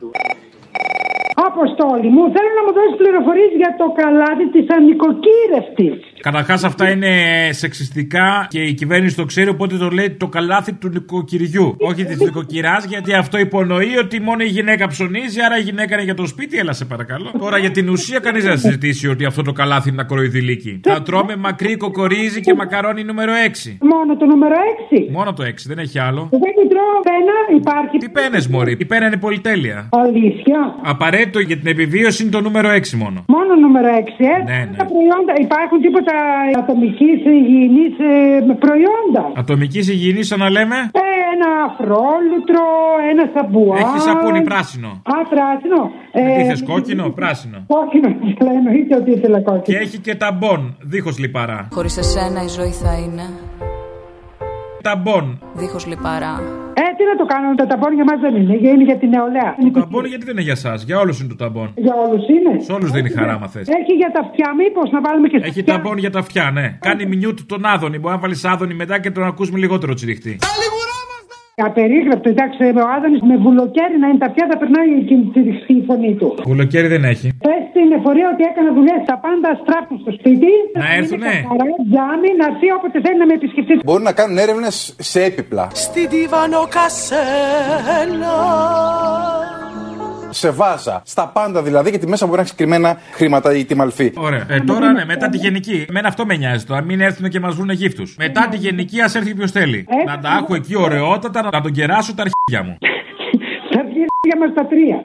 Αποστόλη μου, θέλω να μου δώσεις πληροφορίες για το καλάδι της ανοικοκύρευτη. Καταρχάς αυτά είναι σεξιστικά και η κυβέρνηση το ξέρει, οπότε το λέει το καλάθι του νοικοκυριού. Όχι της νοικοκυράς, γιατί αυτό υπονοεί ότι μόνο η γυναίκα ψωνίζει, άρα η γυναίκα είναι για το σπίτι, έλα σε παρακαλώ. Τώρα για την ουσία κανείς δεν θα συζητήσει ότι αυτό το καλάθι είναι ακροϊδηλίκι. Θα τρώμε μακρύ κοκορίζι και μακαρόνι νούμερο 6. Μόνο το νούμερο 6. Μόνο το 6, δεν έχει άλλο. Δεν τρώω πένα, υπάρχει. Τι πένες, Μωρή, η πένα είναι πολυτέλεια. Αλήθεια. Απαραίτητο για την επιβίωση είναι το νούμερο 6 μόνο. Μόνο νούμερο 6, ε; Ναι, ναι. Τα προϊόντα, υπάρχουν τίποτα ατομικής υγιεινής ε, προϊόντα; Ατομικής υγιεινής, σαν να λέμε; Ε, ένα αφρόλουτρο, ένα σαμπουά. Έχει σαπούνι πράσινο. Α, πράσινο. Ε, Ε, Τι θες, κόκκινο, πράσινο; Κόκκινο, ήθελα, εννοείται ότι ήθελα κόκκινο. Και έχει και ταμπον, δίχως λιπαρά. Χωρίς εσένα η ζωή θα είναι Ταμπον. δίχως λιπαρά. Ε, τι να το κάνω, το ταμπόν για μας δεν είναι, είναι για την νεολαία. Το ταμπον γιατί δεν είναι για εσά, για όλους είναι το ταμπον. Για όλους είναι. Σε όλους δίνει χαρά, μα θες. Έχει για τα αυτιά, μήπως να βάλουμε και Έχει ταμπον για τα αυτιά, ναι. Κάνει μινιούτ τον Άδωνη. Μπορεί να βάλεις Άδωνη μετά και τον ακούς με λιγότερο τσιριχτή. Απερίγραπτο, εντάξει, ο Άδωνης με βουλοκαίρι να είναι τα αυτιά θα περνάει εκείνη τη ρηχτή φωνή του. Κουλοκαίρι δεν έχει. Πες στην εφορία ότι έκανα δουλειά τα πάντα στράπουν στο σπίτι. Να έρθουνε. Χαρά, τζάμι, να έρθει όποτε θέλει να με επισκεφτεί. Μπορούν να κάνουν έρευνες σε έπιπλα. Στην Τίβανο Κασέλα. Σε βάζα. Στα πάντα δηλαδή, γιατί μέσα μπορεί να έχεις κρυμμένα χρήματα ή τη μαλφή. Ωραία. Ε, τώρα ναι, μετά τη γενική. Εμένα αυτό με νοιάζει τώρα. Μην έρθουν και μας βρουν γύφτους. Μετά τη γενική, ας έρθει ποιος θέλει. Να τα έχω εκεί ωραιότατα, να τον κεράσω τα αρχίδια μου. Τα αρχίδια μας τα τρία.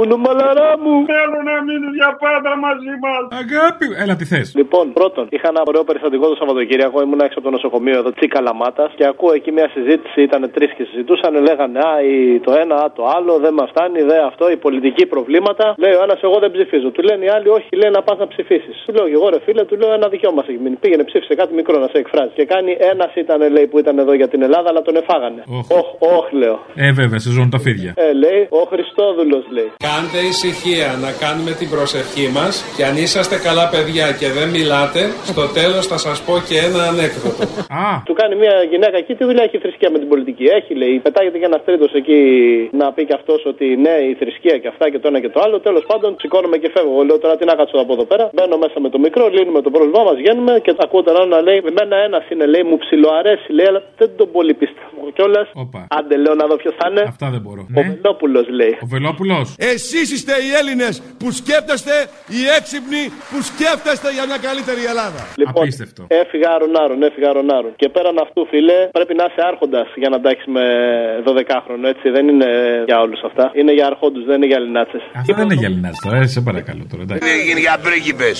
Κουνούμαλαρά μου. Θέλω να μείνει για πάντα μαζί μας. Αγάπη, έλα τι θες; Λοιπόν, πρώτον, είχα ένα ωραίο περιστατικό το Σαββατοκύριακο. Ήμουν έξω από το νοσοκομείο εδώ, Τσίκα Λαμάτα. Και ακούω εκεί μια συζήτηση. Ήταν τρεις και συζητούσαν. Λέγανε Α, η, το ένα, α, το άλλο. Δεν μας φτάνει, δε αυτό. Οι πολιτικοί προβλήματα. Λέει ο ένας, εγώ δεν ψηφίζω. Του λένε οι άλλοι, Όχι, λέει να πας να ψηφίσεις. Του λέω, εγώ ρε φίλε, του λέω ένα δικαίωμα έχει μείνει. Πήγαινε ψήφισε κάτι μικρό να σε εκφράζει. Και κάνει ένας ήταν, λέει, που ήταν εδώ για την Ελλάδα, αλλά τον εφάγανε. Όχ, όχ, λέω. Ε, βέβαια, σε ζώνουν τα φίδια. Ε, λέει, ο Χριστόδουλος λέει. Κάντε ησυχία να κάνουμε την προσευχή μας και αν είσαστε καλά παιδιά και δεν μιλάτε, στο τέλος θα σας πω και ένα ανέκδοτο. Του κάνει μια γυναίκα εκεί, τι δουλειά έχει η θρησκεία με την πολιτική. Έχει, λέει. Πετάγεται και ένα τρίτο εκεί να πει και αυτός ότι ναι, η θρησκεία και αυτά και το ένα και το άλλο. Τέλος πάντων, σηκώνομαι και φεύγω. Εγώ Λέω τώρα τι να κάτσω από εδώ πέρα. Μπαίνω μέσα με το μικρό, λύνουμε το πρόβλημά μας, βγαίνουμε και ακούω τον άλλο να λέει: Εμένα ένας είναι, λέει, μου ψιλοαρέσει, λέει, αλλά δεν τον πολύ πιστεύω κιόλας. Άντε, λέω να δω ποιος θα είναι. Αυτά δεν μπορώ. Ο Βελόπουλος λέει. Ο Βελόπουλος. Εσείς είστε οι Έλληνες που σκέφτεστε, οι έξυπνοι που σκέφτεστε για μια καλύτερη Ελλάδα. Λοιπόν, έφυγα αρονάρων, έφυγα αρονάρων. Και πέραν αυτού, φίλε, πρέπει να είσαι άρχοντας για να τα έχεις με 12χρονο, έτσι. Δεν είναι για όλους αυτά. Είναι για αρχόντους, δεν είναι για λινάτσε. Αυτό δεν είναι για λινάτσε τώρα, ε, σε παρακαλώ τώρα. εντάξει. Δεν έγινε για πρίγκιπες.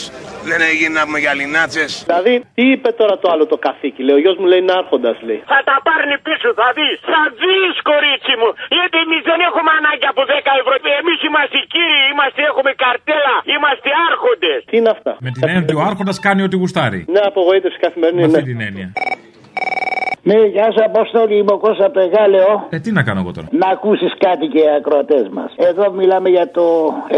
Δεν έγινε να πούμε για λινάτσε. Δηλαδή, τι είπε τώρα το άλλο το καθήκη, λέει. Ο γιος μου λέει είναι άρχοντας, λέει. Θα τα πάρνει πίσω, θα δει. Θα δει, κορίτσι μου. Γιατί εμείς δεν έχουμε ανάγκη από 10 ευρώ. Εμείς είμαστε κύριοι, είμαστε, έχουμε καρτέλα, είμαστε άρχοντες. Τι είναι αυτά; Με την έννοια ότι ο Άρχοντας κάνει ό,τι γουστάρει. Ναι, απογοήτευση καθημερινή. Με ναι. αυτή την έννοια. Ναι, γεια σα, Αποστόλη, είμαι ο Κώστας από το Εγάλεο. Ε, τι να κάνω εγώ τώρα; Να ακούσεις κάτι και οι ακροατές μας. Εδώ μιλάμε για το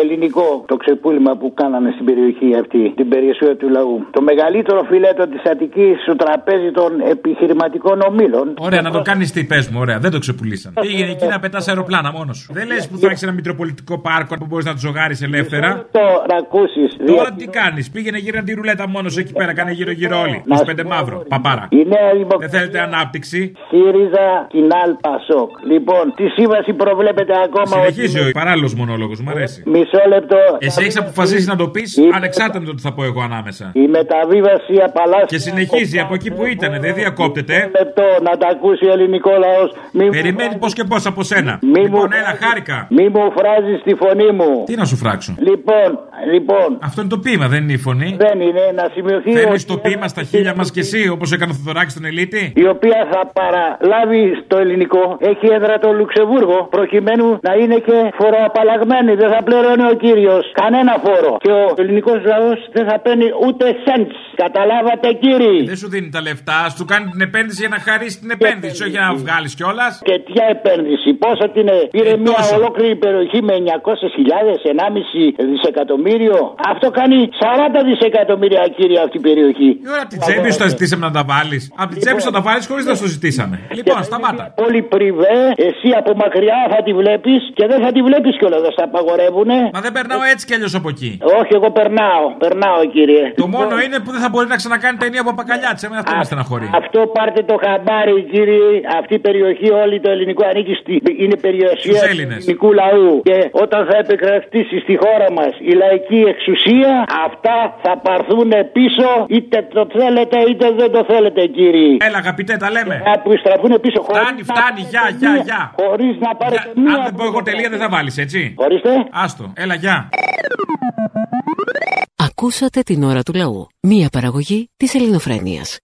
ελληνικό, το ξεπούλημα που κάνανε στην περιοχή αυτή, την περιουσία του λαού. Το μεγαλύτερο φιλέτο της Αττικής στο τραπέζι των επιχειρηματικών ομίλων. Ωραία, να το κάνεις τι, πες μου, ωραία, δεν το ξεπουλήσαν. Πήγαινε εκεί να πετάς αεροπλάνα μόνος σου. Δεν λες που θα έχεις ένα μητροπολιτικό πάρκο που μπορείς να του ζωγάρει ελεύθερα. Το να ακούσεις. Τώρα τι κάνεις, πήγαινε γύρω τη ρουλέτα μόνος εκεί πέρα, κάνε γύρω-γύρω όλοι. Του πέντε μαύρο, παπάρα. Η νέα δημοκρατία. Δεν θέλετε ανάπτυξη. ΣΥΡΙΖΑ, Κινάλ, Πασόκ. Λοιπόν, τη σύμβαση προβλέπεται ακόμα. Συνεχίζει ο παράλληλος μονόλογος, μου αρέσει. Μισό λεπτό. Εσύ έχεις αποφασίσει να το πεις ανεξάρτητα με το τι θα πω εγώ ανάμεσα. Η μεταβίβαση απαλλάσσει. Και συνεχίζει από εκεί που ήταν, δεν διακόπτεται. λεπτό να τα ακούσει ο ελληνικό λαός. Περιμένεις πώς και πώς από σένα. Μη Λοιπόν, μου- έλα, χάρηκα. Μη μου φράζεις τη φωνή μου. Τι να σου φράξω; Λοιπόν, λοιπόν. Αυτό είναι το ποίημα, δεν είναι η φωνή. Δεν είναι να σημειωθεί. Θέλει ότι το ποίημα στα χίλια μας και εσύ, όπως έκανε ο Θοδωράκης στον Ελίτη; Η οποία θα παραλάβει στο ελληνικό έχει έδρα το Λουξεμβούργο προκειμένου να είναι και φοροαπαλλαγμένη. Δεν θα πληρώνει ο κύριος κανένα φόρο. Και ο ελληνικός λαός δεν θα παίρνει ούτε cents. Καταλάβατε κύριοι; Δεν σου δίνει τα λεφτά, σου κάνει την επένδυση για να χαρίσει την επένδυση, όχι για να βγάλεις κιόλας. Και ποια επένδυση, πόσο την ε, πήρε μια ολόκληρη περιοχή με 900.000, 1,5 δισεκατομμύριο. Αυτό κάνει 40 δισεκατομμύρια κύριε αυτή η περιοχή. Τώρα την τσέπη σου τα ζητήσαμε να τα βάλεις. Από την τσέπη σου θα τα βάλεις χωρίς να σου ζητήσαμε. Λοιπόν, σταμάτα. Πολύ πριβέ, εσύ από μακριά θα τη βλέπεις και δεν θα τη βλέπεις κιόλας, δεν στα απαγορεύουνε. Μα δεν περνάω έτσι κι αλλιώς από εκεί. Όχι, εγώ περνάω, περνάω κύριε. Το μόνο είναι που δεν θα μπορεί να ξανακάνει ταινία από πακαλιά τη. Εμένα αυτό με στεναχωρεί. Αυτό πάρτε το χαμπάρι, κύριε. Αυτή η περιοχή, όλη το ελληνικό ανήκει στη. είναι περιουσία Στους του Έλληνες. ελληνικού λαού. Και όταν θα επικρατήσει στη χώρα μας η λαϊκή εξουσία, αυτά θα πάρθουν πίσω, είτε το θέλετε είτε δεν το θέλετε, κύριε. Έλα, αγαπητέ, τα λέμε. Θα επιστραφούν πίσω χωρίς Φτάνει, να φτάνει, γεια, πάρετε γεια, μία- γεια. Χωρίς να πάρετε μία. Αν δεν πω εγώ τελεία, δεν θα βάλεις, έτσι. Ορίστε. Άστο, έλα, γεια. Ακούσατε την ώρα του λαού. Μία παραγωγή της ελληνοφρένειας.